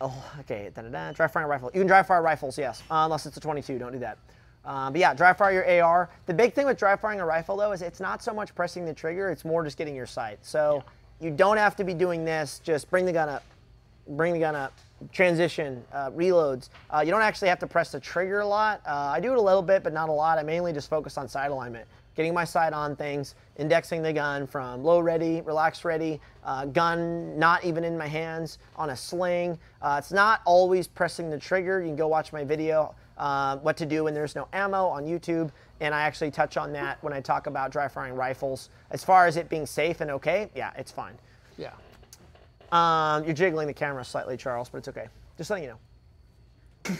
oh, okay. Da-da-da. Dry fire rifle. You can dry fire rifles, yes, uh, unless it's a 22. Don't do that. Um, but yeah, dry fire your AR. The big thing with dry firing a rifle though is it's not so much pressing the trigger; it's more just getting your sight. So you don't have to be doing this. Just bring the gun up, bring the gun up, transition, uh, reloads. Uh, you don't actually have to press the trigger a lot. Uh, I do it a little bit, but not a lot. I mainly just focus on sight alignment, getting my sight on things, indexing the gun from low ready, relax ready, uh, gun not even in my hands, on a sling. Uh, it's not always pressing the trigger. You can go watch my video, uh, what to do when there's no ammo on YouTube. And I actually touch on that when I talk about dry firing rifles. As far as it being safe and okay, yeah, it's fine. Yeah. Um, you're jiggling the camera slightly, Charles, but it's okay. Just letting you know.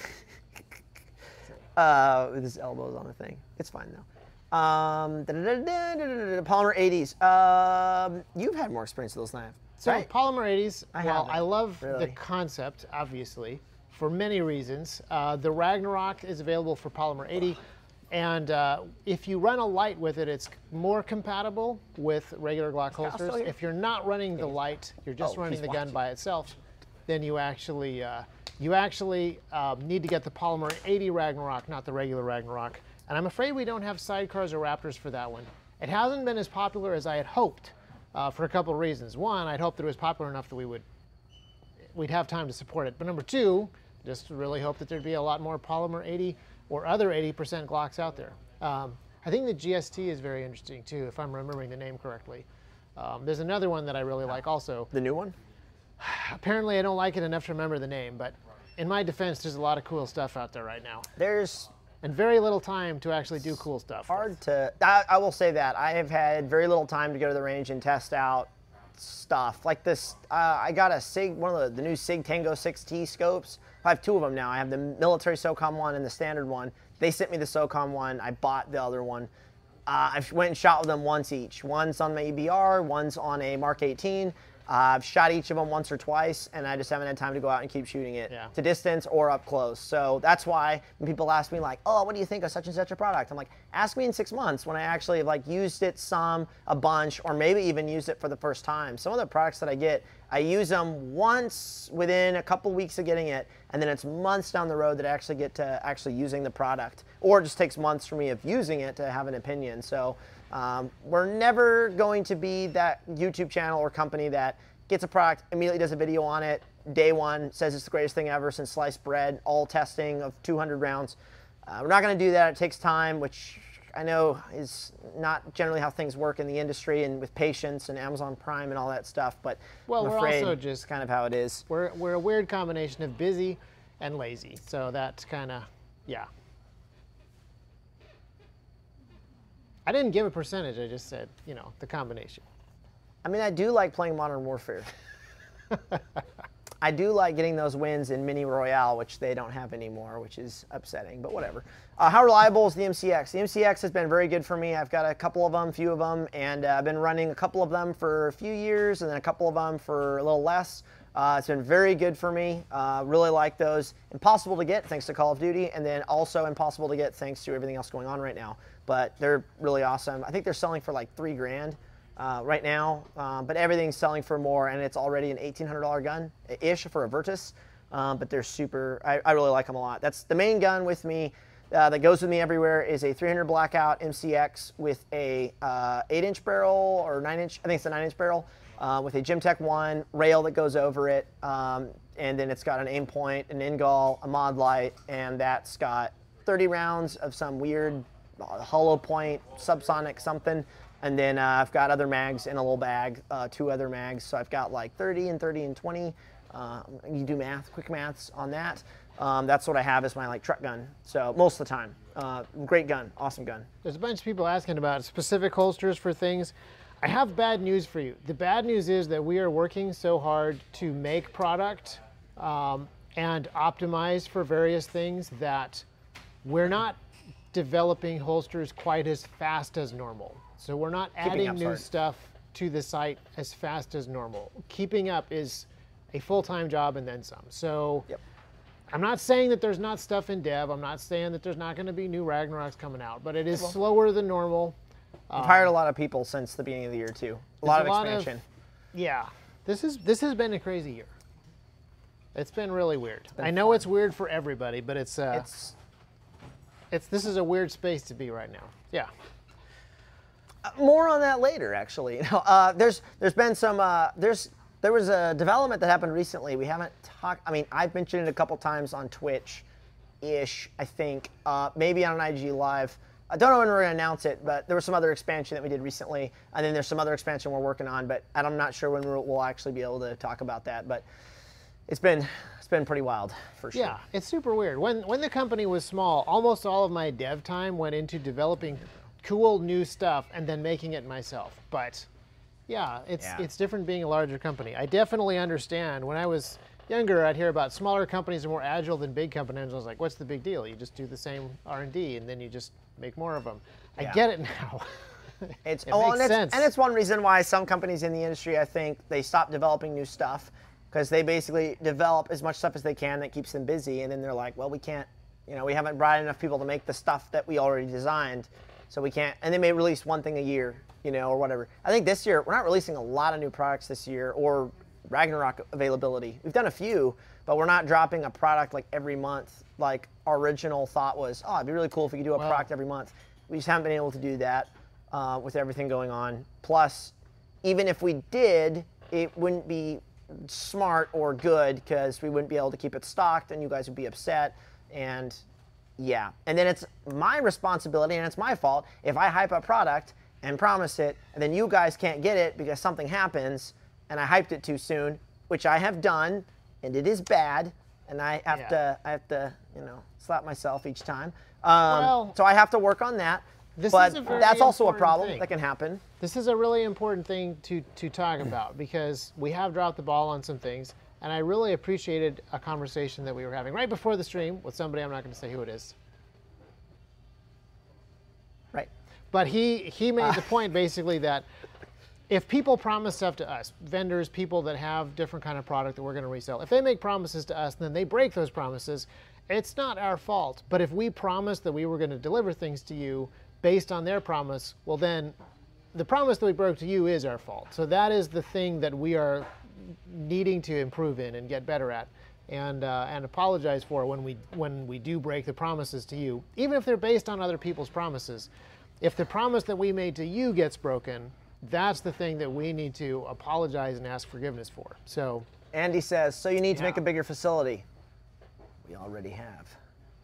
uh, with his elbows on the thing. It's fine though. Um, Polymer 80s. Um, you've had more experience with those than I have. So right? polymer 80s, I well, I love the concept, obviously, for many reasons. Uh, the Ragnarok is available for polymer 80, and uh, if you run a light with it, it's more compatible with regular Glock holsters. If you're not running the light, you're just Oh, running the gun watching. by itself, then you actually uh, you actually um, need to get the polymer 80 Ragnarok, not the regular Ragnarok. And I'm afraid we don't have sidecars or Raptors for that one. It hasn't been as popular as I had hoped uh, for a couple of reasons. One, I'd hoped that it was popular enough that we would we'd have time to support it. But number two, just really hope that there'd be a lot more polymer 80 or other 80% Glocks out there. Um, I think the GST is very interesting too, if I'm remembering the name correctly. Um, there's another one that I really like also. The new one? Apparently, I don't like it enough to remember the name, but in my defense, there's a lot of cool stuff out there right now, There's and very little time to actually do cool stuff. hard to. I, I will say that I have had very little time to go to the range and test out stuff like this. Uh, I got a Sig, one of the, the new Sig Tango 6T scopes. I have two of them now. I have the military SOCOM one and the standard one. They sent me the SOCOM one. I bought the other one. Uh, I went and shot with them once each. One's on my EBR, one's on a Mark 18. I've shot each of them once or twice, and I just haven't had time to go out and keep shooting it Yeah. to distance or up close. So that's why when people ask me like, "Oh, what do you think of such and such a product?" I'm like, "Ask me in six months when I actually have like used it some, a bunch, or maybe even used it for the first time." Some of the products that I get, I use them once within a couple weeks of getting it, and then it's months down the road that I actually get to actually using the product, or it just takes months for me of using it to have an opinion. So. Um, we're never going to be that YouTube channel or company that gets a product, immediately does a video on it, day one, says it's the greatest thing ever since sliced bread, all testing of 200 rounds. Uh, we're not going to do that. It takes time, which I know is not generally how things work in the industry and with patience and Amazon Prime and all that stuff. But Well, I'm we're also just- kind of how it is. We're, we're a weird combination of busy and lazy. So that's kind of, yeah. I didn't give a percentage, I just said, you know, the combination. I mean, I do like playing Modern Warfare. I do like getting those wins in Mini Royale, which they don't have anymore, which is upsetting, but whatever. Uh, how reliable is the MCX? The MCX has been very good for me. I've got a couple of them, few of them, and uh, I've been running a couple of them for a few years and then a couple of them for a little less. Uh, it's been very good for me. Uh, really like those. Impossible to get thanks to Call of Duty, and then also impossible to get thanks to everything else going on right now. But they're really awesome. I think they're selling for like three grand uh, right now, um, but everything's selling for more, and it's already an $1,800 gun ish for a Virtus. Um, but they're super. I, I really like them a lot. That's the main gun with me uh, that goes with me everywhere. Is a 300 Blackout MCX with a uh, 8-inch barrel or 9-inch. I think it's a 9-inch barrel uh, with a Gemtech one rail that goes over it, um, and then it's got an Aimpoint, an Ingall, a Modlite, and that's got 30 rounds of some weird hollow point, subsonic something. And then uh, I've got other mags in a little bag, uh, two other mags. So I've got like 30 and 30 and 20. Uh, you do math, quick maths on that. Um, that's what I have as my like truck gun. So most of the time, uh, great gun, awesome gun. There's a bunch of people asking about specific holsters for things. I have bad news for you. The bad news is that we are working so hard to make product um, and optimize for various things that we're not developing holsters quite as fast as normal. So we're not adding up's new hard. stuff to the site as fast as normal. Keeping up is a full-time job and then some. So Yep. I'm not saying that there's not stuff in dev. I'm not saying that there's not going to be new Ragnaroks coming out, but it is slower than normal. I've hired a lot of people since the beginning of the year too. A lot of a lot of- expansion. Yeah, this is this has been a crazy year. It's been really weird. I know it's weird for everybody, but it's uh, it's, it's this is a weird space to be right now. Yeah. more on that later actually uh, there's there's been some uh, there's there was a development that happened recently. We haven't talked. I mean, I've mentioned it a couple times on Twitch, ish. I think uh, maybe on an IG live. I don't know when we're going to announce it, but there was some other expansion that we did recently, and then there's some other expansion we're working on. But I'm not sure when we'll actually be able to talk about that. But it's been it's been pretty wild for sure. Yeah, it's super weird. When when the company was small, almost all of my dev time went into developing cool new stuff and then making it myself. But yeah, it's Yeah. it's different being a larger company. I definitely understand. When I was younger, I'd hear about smaller companies are more agile than big companies. I was like, what's the big deal? You just do the same R and D, and then you just make more of them. I get it now. It's It oh, makes and it's, sense. and it's one reason why some companies in the industry, I think, they stop developing new stuff because they basically develop as much stuff as they can that keeps them busy, and then they're like, well, we can't, you know, we haven't brought enough people to make the stuff that we already designed, so we can't. And they may release one thing a year, you know, or whatever. I think this year we're not releasing a lot of new products this year or Ragnarok availability. We've done a few, but we're not dropping a product like every month. Like our original thought was, oh, it'd be really cool if we could do a Well- product every month. We just haven't been able to do that uh, with everything going on. Plus, even if we did, it wouldn't be smart or good because we wouldn't be able to keep it stocked, and you guys would be upset. And yeah, and then it's my responsibility and it's my fault if I hype a product and promise it, and then you guys can't get it because something happens, and I hyped it too soon, which I have done, and it is bad, and I have Yeah. to I have to you know slap myself each time. Um, Well, so I have to work on that. This but is a very that's also a problem thing. that can happen. This is a really important thing to, to talk about because we have dropped the ball on some things, and I really appreciated a conversation that we were having right before the stream with somebody. I'm not going to say who it is, Right. but he he made the point basically that if people promise stuff to us, vendors, people that have different kind of product that we're going to resell, if they make promises to us and then they break those promises, it's not our fault. But if we promised that we were going to deliver things to you based on their promise, well then the promise that we broke to you is our fault. So that is the thing that we are needing to improve in and get better at, and uh, and apologize for when we when we do break the promises to you, even if they're based on other people's promises. If the promise that we made to you gets broken, that's the thing that we need to apologize and ask forgiveness for. So Andy says, so you need to make a bigger facility. We already have.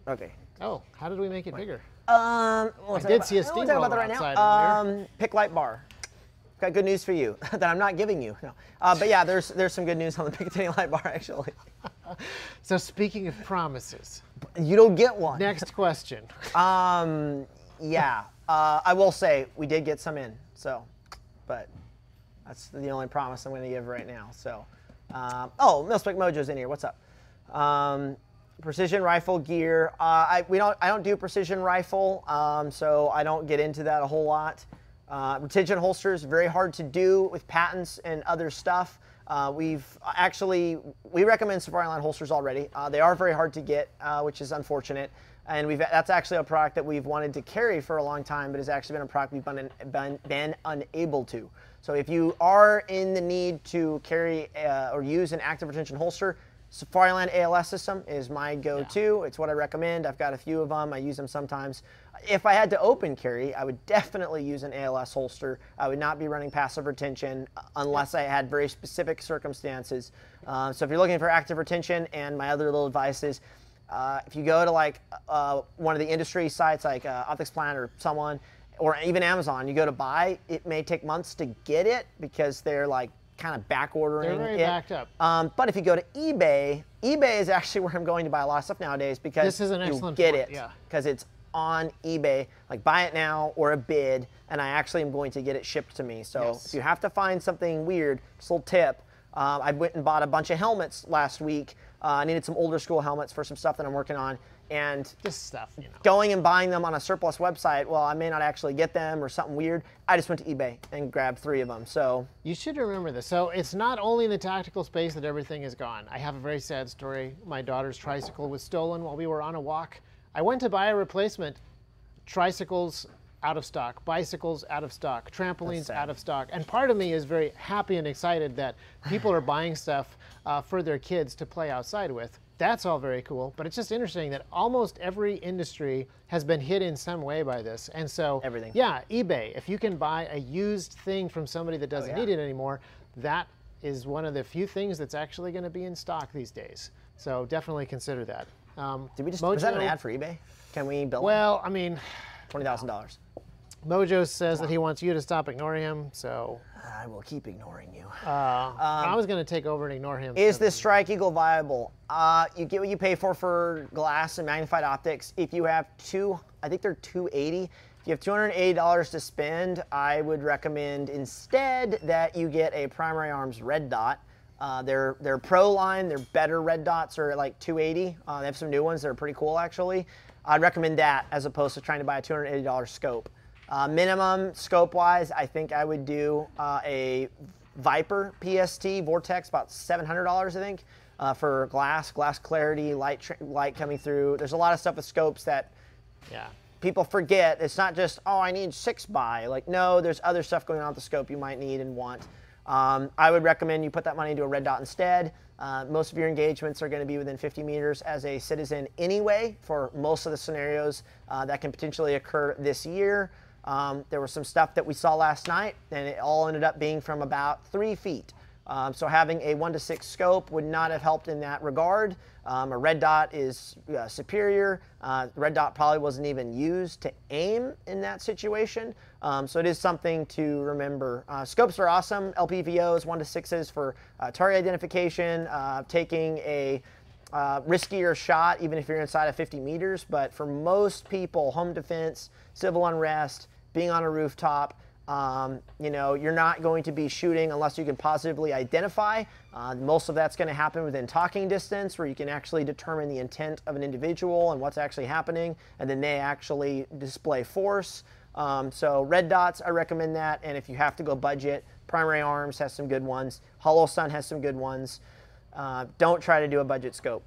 Okay. oh, how did we make it bigger? Um, talk did see a we'll talk about that right now. Um, pick light bar. Got good news for you that I'm not giving you. No. Uh, but yeah, there's there's some good news on the Picatinny light bar actually. So speaking of promises, You don't get one. next question. Um, yeah. Uh, I will say we did get some in. So, but that's the only promise I'm going to give right now. So, um, oh, Milspec Mojo's in here. What's up? Um, precision rifle gear. Uh, I we don't I don't do precision rifle, um, so I don't get into that a whole lot. Uh, retention holsters very hard to do with patents and other stuff. Uh, we've actually we recommend Safariland holsters already. Uh, they are very hard to get, uh, which is unfortunate. And we've that's actually a product that we've wanted to carry for a long time, but has actually been a product we've been, been, been unable to. So if you are in the need to carry uh, or use an active retention holster, Safariland ALS system is my go-to. It's what I recommend. I've got a few of them. I use them sometimes. If I had to open carry, I would definitely use an ALS holster. I would not be running passive retention unless I had very specific circumstances. Uh, so if you're looking for active retention, and my other little advice is, uh, if you go to like uh, one of the industry sites like uh, Optics Plan or someone, or even Amazon, you go to buy, it may take months to get it because they're like kind of back ordering. They're very it. backed up. Um, but if you go to eBay, eBay is actually where I'm going to buy a lot of stuff nowadays because This is an you excellent get point, it yeah. because it's on eBay. Like buy it now or a bid, and I actually am going to get it shipped to me. So Yes. if you have to find something weird, just a little tip. Um, I went and bought a bunch of helmets last week. Uh, I needed some older school helmets for some stuff that I'm working on, and just stuff, you know. going and buying them on a surplus website, well, I may not actually get them or something weird. I just went to eBay and grabbed three of them. So You should remember this. So it's not only in the tactical space that everything is gone. I have a very sad story. My daughter's tricycle was stolen while we were on a walk. I went to buy a replacement. Tricycles out of stock, bicycles out of stock, trampolines out of stock. And part of me is very happy and excited that people are buying stuff uh, for their kids to play outside with. That's all very cool, but it's just interesting that almost every industry has been hit in some way by this. And so, Everything. yeah, eBay, if you can buy a used thing from somebody that doesn't Oh, yeah. need it anymore, that is one of the few things that's actually going to be in stock these days. So definitely consider that. Um, Did we just was that an ad for eBay? Can we bill Well, I mean, twenty thousand dollars? Mojo says that he wants you to stop ignoring him. So I will keep ignoring you. uh, I was going to take over and ignore him. Um, Is the Strike Eagle viable? Uh, you get what you pay for for glass and magnified optics. If you have two, I think they're 280. If you have $280 to spend, I would recommend instead that you get a Primary Arms red dot. Uh, their their pro line, their better red dots are like 280. Uh, they have some new ones that are pretty cool actually. I'd recommend that as opposed to trying to buy a $280 scope. Uh, minimum scope wise, I think I would do uh, a Viper PST Vortex, about $700, I think, uh, for glass, glass clarity, light, light coming through. There's a lot of stuff with scopes that Yeah. people forget. It's not just, oh, I need six by. Like, no, there's other stuff going on with the scope you might need and want. Um, I would recommend you put that money into a red dot instead. Uh, most of your engagements are going to be within 50 meters as a citizen anyway for most of the scenarios uh, that can potentially occur this year. Um, there was some stuff that we saw last night, and it all ended up being from about three feet. Um, so having a one to six scope would not have helped in that regard. Um, a red dot is uh, superior. Uh, red dot probably wasn't even used to aim in that situation. Um, so it is something to remember. Uh, scopes are awesome. LPVOs, one to sixes for uh, target identification, uh, taking a uh, riskier shot, even if you're inside of 50 meters. But for most people, home defense, civil unrest, being on a rooftop, um, you know, you're not going to be shooting unless you can positively identify. Uh, most of that's going to happen within talking distance, where you can actually determine the intent of an individual and what's actually happening, and then they actually display force. Um, so red dots, I recommend that. And if you have to go budget, Primary Arms has some good ones. Holosun has some good ones. Uh, don't try to do a budget scope.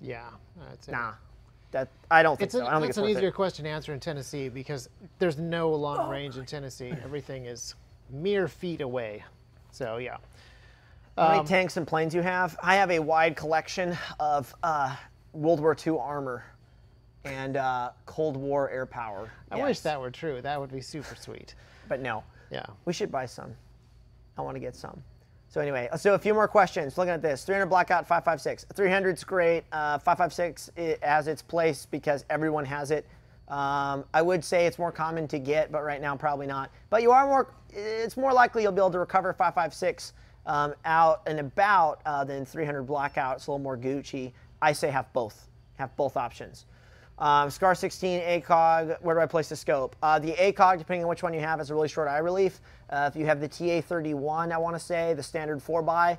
Yeah. That's it. Nah, that I don't think It's, a, so. I don't think it's it's an easier it. question to answer in Tennessee because there's no long range in Tennessee. Everything is mere feet away. So yeah. How Um, many tanks and planes you have? I have a wide collection of uh, World War II armor and uh, Cold War air power. I Yes. wish that were true. That would be super sweet. but no. Yeah. We should buy some. I want to get some. So anyway, let's do a few more questions. Looking at this, 300 blackout 556. 300's great. Uh, 556 it has its place because everyone has it. Um, I would say it's more common to get, but right now probably not. But you are more. It's more likely you'll be able to recover 556 um, out and about uh, than 300 blackout. It's a little more Gucci. I say have both. Have both options. Um, Scar 16 ACOG, where do I place the scope? Uh, the ACOG, depending on which one you have, has a really short eye relief. Uh, if you have the TA31, I want to say, the standard 4x,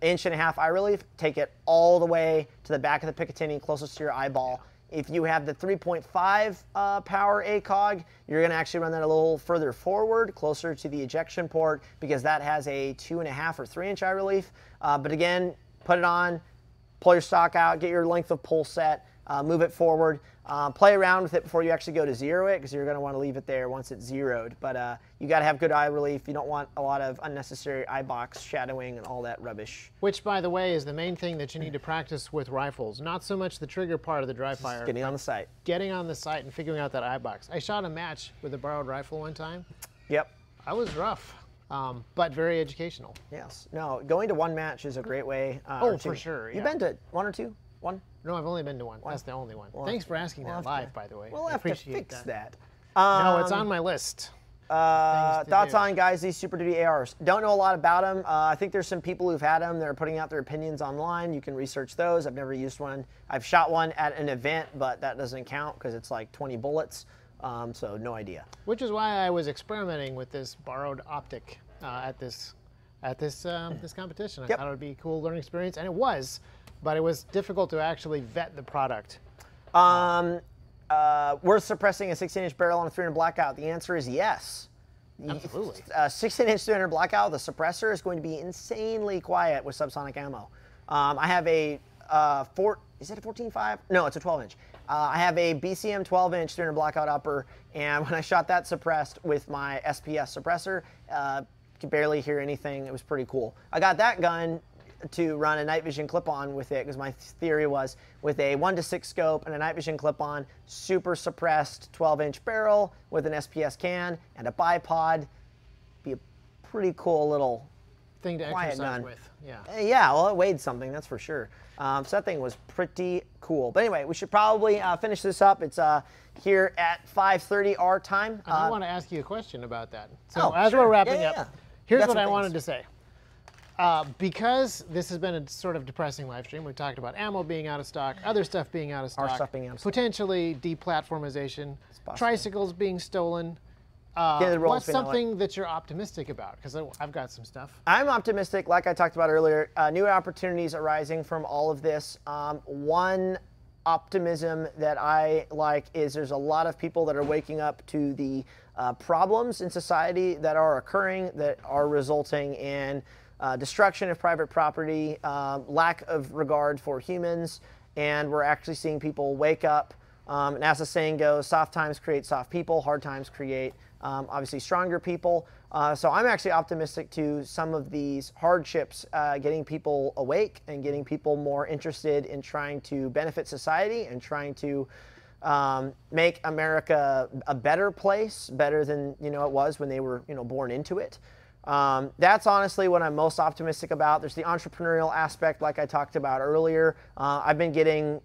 inch and a half eye relief, take it all the way to the back of the Picatinny, closest to your eyeball. If you have the 3.5 uh, power ACOG, you're going to actually run that a little further forward, closer to the ejection port, because that has a two and a half or three inch eye relief. Uh, but again, put it on, pull your stock out, get your length of pull set, uh, move it forward, uh, play around with it before you actually go to zero it because you're going to want to leave it there once it's zeroed. But uh, you got to have good eye relief. You don't want a lot of unnecessary eye box shadowing and all that rubbish. Which, by the way, is the main thing that you need to practice with rifles. Not so much the trigger part of the dry fire, Getting on the sight. getting on the sight and figuring out that eye box. I shot a match with a borrowed rifle one time. Yep. I was rough, um, but very educational. Yes. No, going to one match is a great way. Uh, Oh, for sure, You've been to one or two? One? No, I've only been to one. That's the only one. Thanks for asking we'll that have to- live, by the way. We'll I have to appreciate fix that. that. No, it's Um, on my list. Uh, thoughts do. on guys these Super Duty ARs? Don't know a lot about them. Uh, I think there's some people who've had them. They're putting out their opinions online. You can research those. I've never used one. I've shot one at an event, but that doesn't count because it's like 20 bullets. Um, so no idea. Which is why I was experimenting with this borrowed optic uh, at this at this um, this competition. I Yep. thought it would be a cool learning experience, and it was, but it was difficult to actually vet the product. Um, uh, worth suppressing a 16-inch barrel on a 300 blackout? The answer is yes. Absolutely. A 16-inch 300 blackout, the suppressor is going to be insanely quiet with subsonic ammo. Um, I have a uh, four. Is it a 14.5? No, it's a 12-inch. Uh, I have a BCM 12-inch 300 blackout upper, and when I shot that suppressed with my SPS suppressor, uh, could barely hear anything. It was pretty cool. I got that gun to run a night vision clip-on with it because my theory was with a one to six scope and a night vision clip-on, super suppressed 12-inch barrel with an SPS can and a bipod, be a pretty cool little thing to exercise gun. with. Yeah. Uh, Yeah, well, it weighed something, that's for sure. Um, so that thing was pretty cool. But anyway, we should probably uh, finish this up. It's uh, here at 5:30 our time. I Uh, want to ask you a question about that. So Oh, as sure. we're wrapping Yeah, yeah, up, here's Got what I wanted to say. Uh, because this has been a sort of depressing live stream, we talked about ammo being out of stock, other stuff being out of stock, stuff being out of stock. potentially deplatformization, tricycles being stolen. Uh, rolls what's something that you're optimistic about? Because I've got some stuff. I'm optimistic, like I talked about earlier, uh, new opportunities arising from all of this. Um, one optimism that I like is there's a lot of people that are waking up to the uh, problems in society that are occurring that are resulting in uh, destruction of private property, um, lack of regard for humans, and we're actually seeing people wake up. Um, and as the saying goes, soft times create soft people, hard times create um, obviously stronger people. Uh, so I'm actually optimistic to some of these hardships uh, getting people awake and getting people more interested in trying to benefit society and trying to um, make America a better place, better than you know it was when they were you know born into it. Um, that's honestly what I'm most optimistic about. There's the entrepreneurial aspect, like I talked about earlier. Uh, I've been getting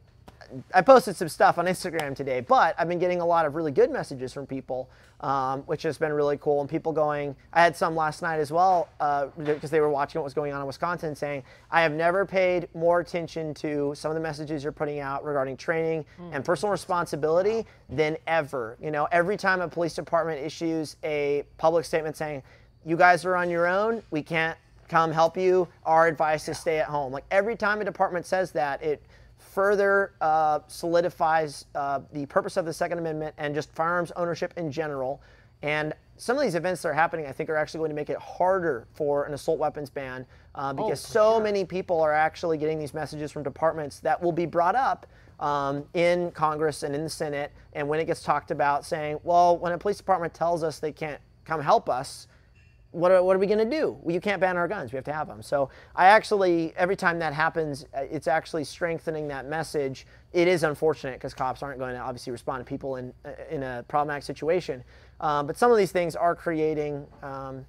I posted some stuff on Instagram today, but I've been getting a lot of really good messages from people, um, which has been really cool. And people going, I had some last night as well, uh, because they were watching what was going on in Wisconsin, saying, I have never paid more attention to some of the messages you're putting out regarding training and personal responsibility than ever. You know, every time a police department issues a public statement saying, you guys are on your own, we can't come help you, our advice is stay at home. Like every time a department says that, it further uh, solidifies uh, the purpose of the Second Amendment and just firearms ownership in general. And some of these events that are happening, I think, are actually going to make it harder for an assault weapons ban uh, because for so sure. many people are actually getting these messages from departments that will be brought up um, in Congress and in the Senate. And when it gets talked about, saying, well, when a police department tells us they can't come help us, what are, what are we going to do? Well, you can't ban our guns. We have to have them. So I actually, every time that happens, uh, it's actually strengthening that message. It is unfortunate because cops aren't going to obviously respond to people in uh, in a problematic situation. Um, but some of these things are creating um,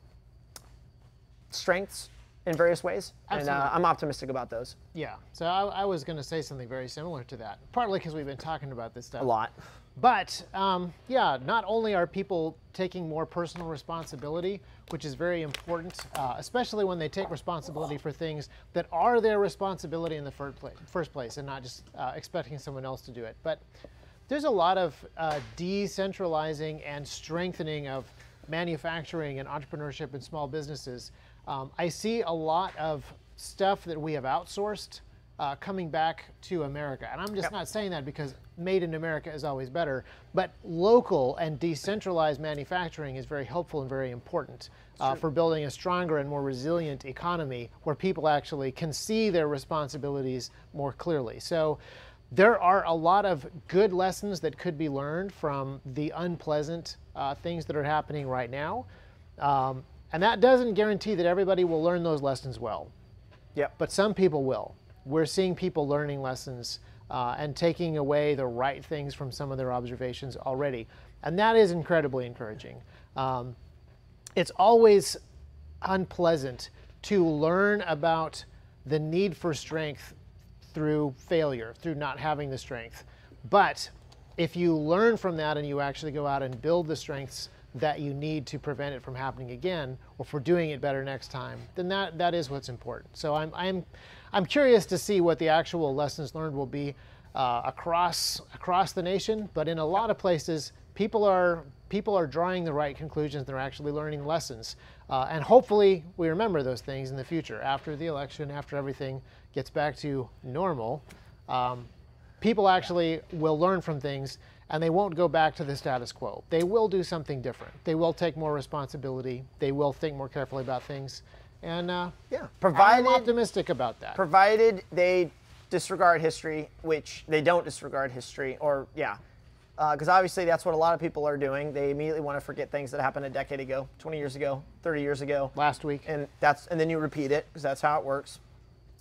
strengths in various ways, and uh, I'm optimistic about those Yeah. So I, I was going to say something very similar to that, partly because we've been talking about this stuff a lot. But um, yeah, not only are people taking more personal responsibility, which is very important, uh, especially when they take responsibility for things that are their responsibility in the first place and not just uh, expecting someone else to do it. But there's a lot of uh, decentralizing and strengthening of manufacturing and entrepreneurship and small businesses. Um, I see a lot of stuff that we have outsourced uh, coming back to America. And I'm just not saying that because made in America is always better, but local and decentralized manufacturing is very helpful and very important uh, for building a stronger and more resilient economy where people actually can see their responsibilities more clearly. So there are a lot of good lessons that could be learned from the unpleasant uh, things that are happening right now. Um, and that doesn't guarantee that everybody will learn those lessons well Yep. but some people will. We're seeing people learning lessons uh, and taking away the right things from some of their observations already. And that is incredibly encouraging. Um, it's always unpleasant to learn about the need for strength through failure, through not having the strength. But if you learn from that and you actually go out and build the strengths that you need to prevent it from happening again or for doing it better next time, then that, that is what's important. So I'm, I'm, I'm curious to see what the actual lessons learned will be uh, across, across the nation, but in a lot of places, people are, people are drawing the right conclusions. They're actually learning lessons. Uh, and hopefully we remember those things in the future after the election, after everything gets back to normal. Um, people actually will learn from things and they won't go back to the status quo. They will do something different. They will take more responsibility. They will think more carefully about things. And uh, Yeah. I'm optimistic about that. provided they disregard history, which they don't disregard history, or yeah, because obviously that's what a lot of people are doing. They immediately want to forget things that happened a decade ago, 20 years ago, 30 years ago, Last week. and that's and then you repeat it because that's how it works.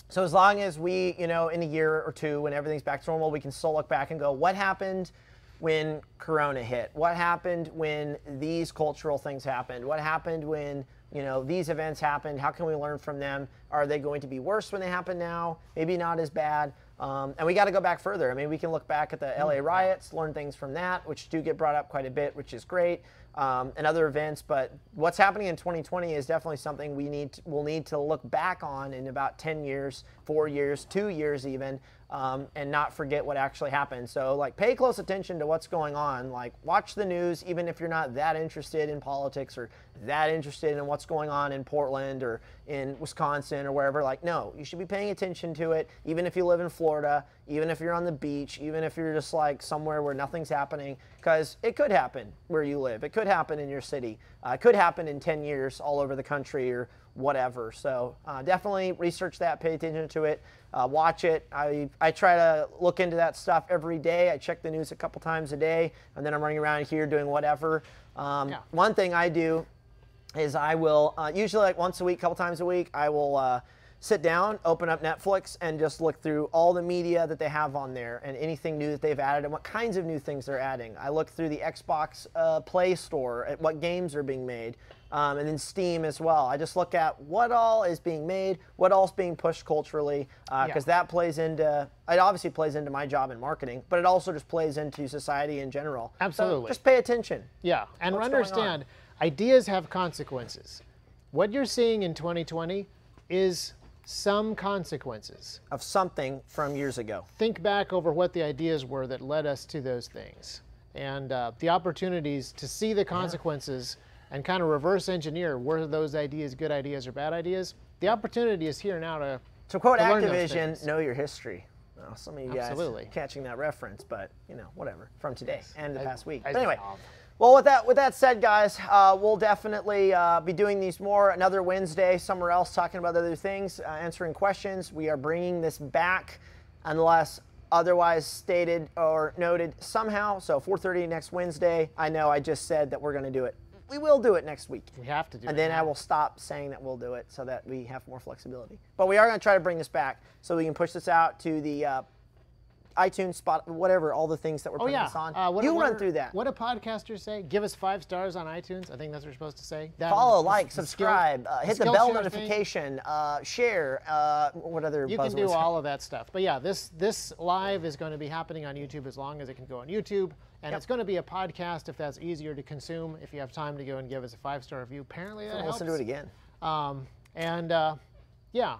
So as long as we, you know, in a year or two, when everything's back to normal, we can still look back and go, what happened when Corona hit? What happened when these cultural things happened? What happened when you know, these events happened. How can we learn from them? Are they going to be worse when they happen now? Maybe not as bad. Um, and we got to go back further. I mean, we can look back at the LA riots, learn things from that, which do get brought up quite a bit, which is great, um, and other events. But what's happening in 2020 is definitely something we need to, we'll need to look back on in about 10 years, four years, two years even, um, and not forget what actually happened. So, like, pay close attention to what's going on. Like, watch the news, even if you're not that interested in politics or that interested in what's going on in Portland or in Wisconsin or wherever. Like, no, you should be paying attention to it, even if you live in Florida, even if you're on the beach, even if you're just like somewhere where nothing's happening, because it could happen where you live. It could happen in your city. Uh, it could happen in 10 years all over the country or whatever. So uh, definitely research that, pay attention to it, uh, watch it. I, I try to look into that stuff every day. I check the news a couple times a day, and then I'm running around here doing whatever. Um, Yeah. One thing I do is I will uh, usually like once a week, couple times a week, I will uh, sit down, open up Netflix, and just look through all the media that they have on there and anything new that they've added and what kinds of new things they're adding. I look through the Xbox uh, Play Store at what games are being made. Um, and then Steam as well. I just look at what all is being made, what all's being pushed culturally, because Yeah. that plays into. It obviously plays into my job in marketing, but it also just plays into society in general. So Absolutely. just pay attention. Yeah, and What's going on? understand ideas have consequences. What you're seeing in 2020 is some consequences. of something from years ago. Think back over what the ideas were that led us to those things and uh, the opportunities to see the consequences and kind of reverse engineer were those ideas good ideas or bad ideas. The opportunity is here now to. To quote to Activision, know your history. Well, some of you guys Absolutely. catching that reference, but you know, whatever. From today and the I- past week. I But anyway, know. Well, with that with that said, guys, uh, we'll definitely uh, be doing these more another Wednesday somewhere else, talking about other things, uh, answering questions. We are bringing this back, unless otherwise stated or noted somehow. So 4:30 next Wednesday. I know I just said that we're going to do it. We will do it next week. We have to do And it then I will stop saying that we'll do it so that we have more flexibility. But we are going to try to bring this back so we can push this out to the uh, iTunes, spot, whatever, all the things that we're Oh putting yeah. this on. Uh, what you what run are- through that. What do podcasters say? Give us five stars on iTunes. I think that's what you're supposed to say. That Follow, like, the skill- subscribe, uh, hit the Skillshare bell notification, uh, share. Uh, what other You can do all of that stuff. But yeah, this this live is going to be happening on YouTube as long as it can go on YouTube, and it's going to be a podcast if that's easier to consume. If you have time to go and give us a five star review, apparently that helps. Listen to it again. Um, and uh, yeah,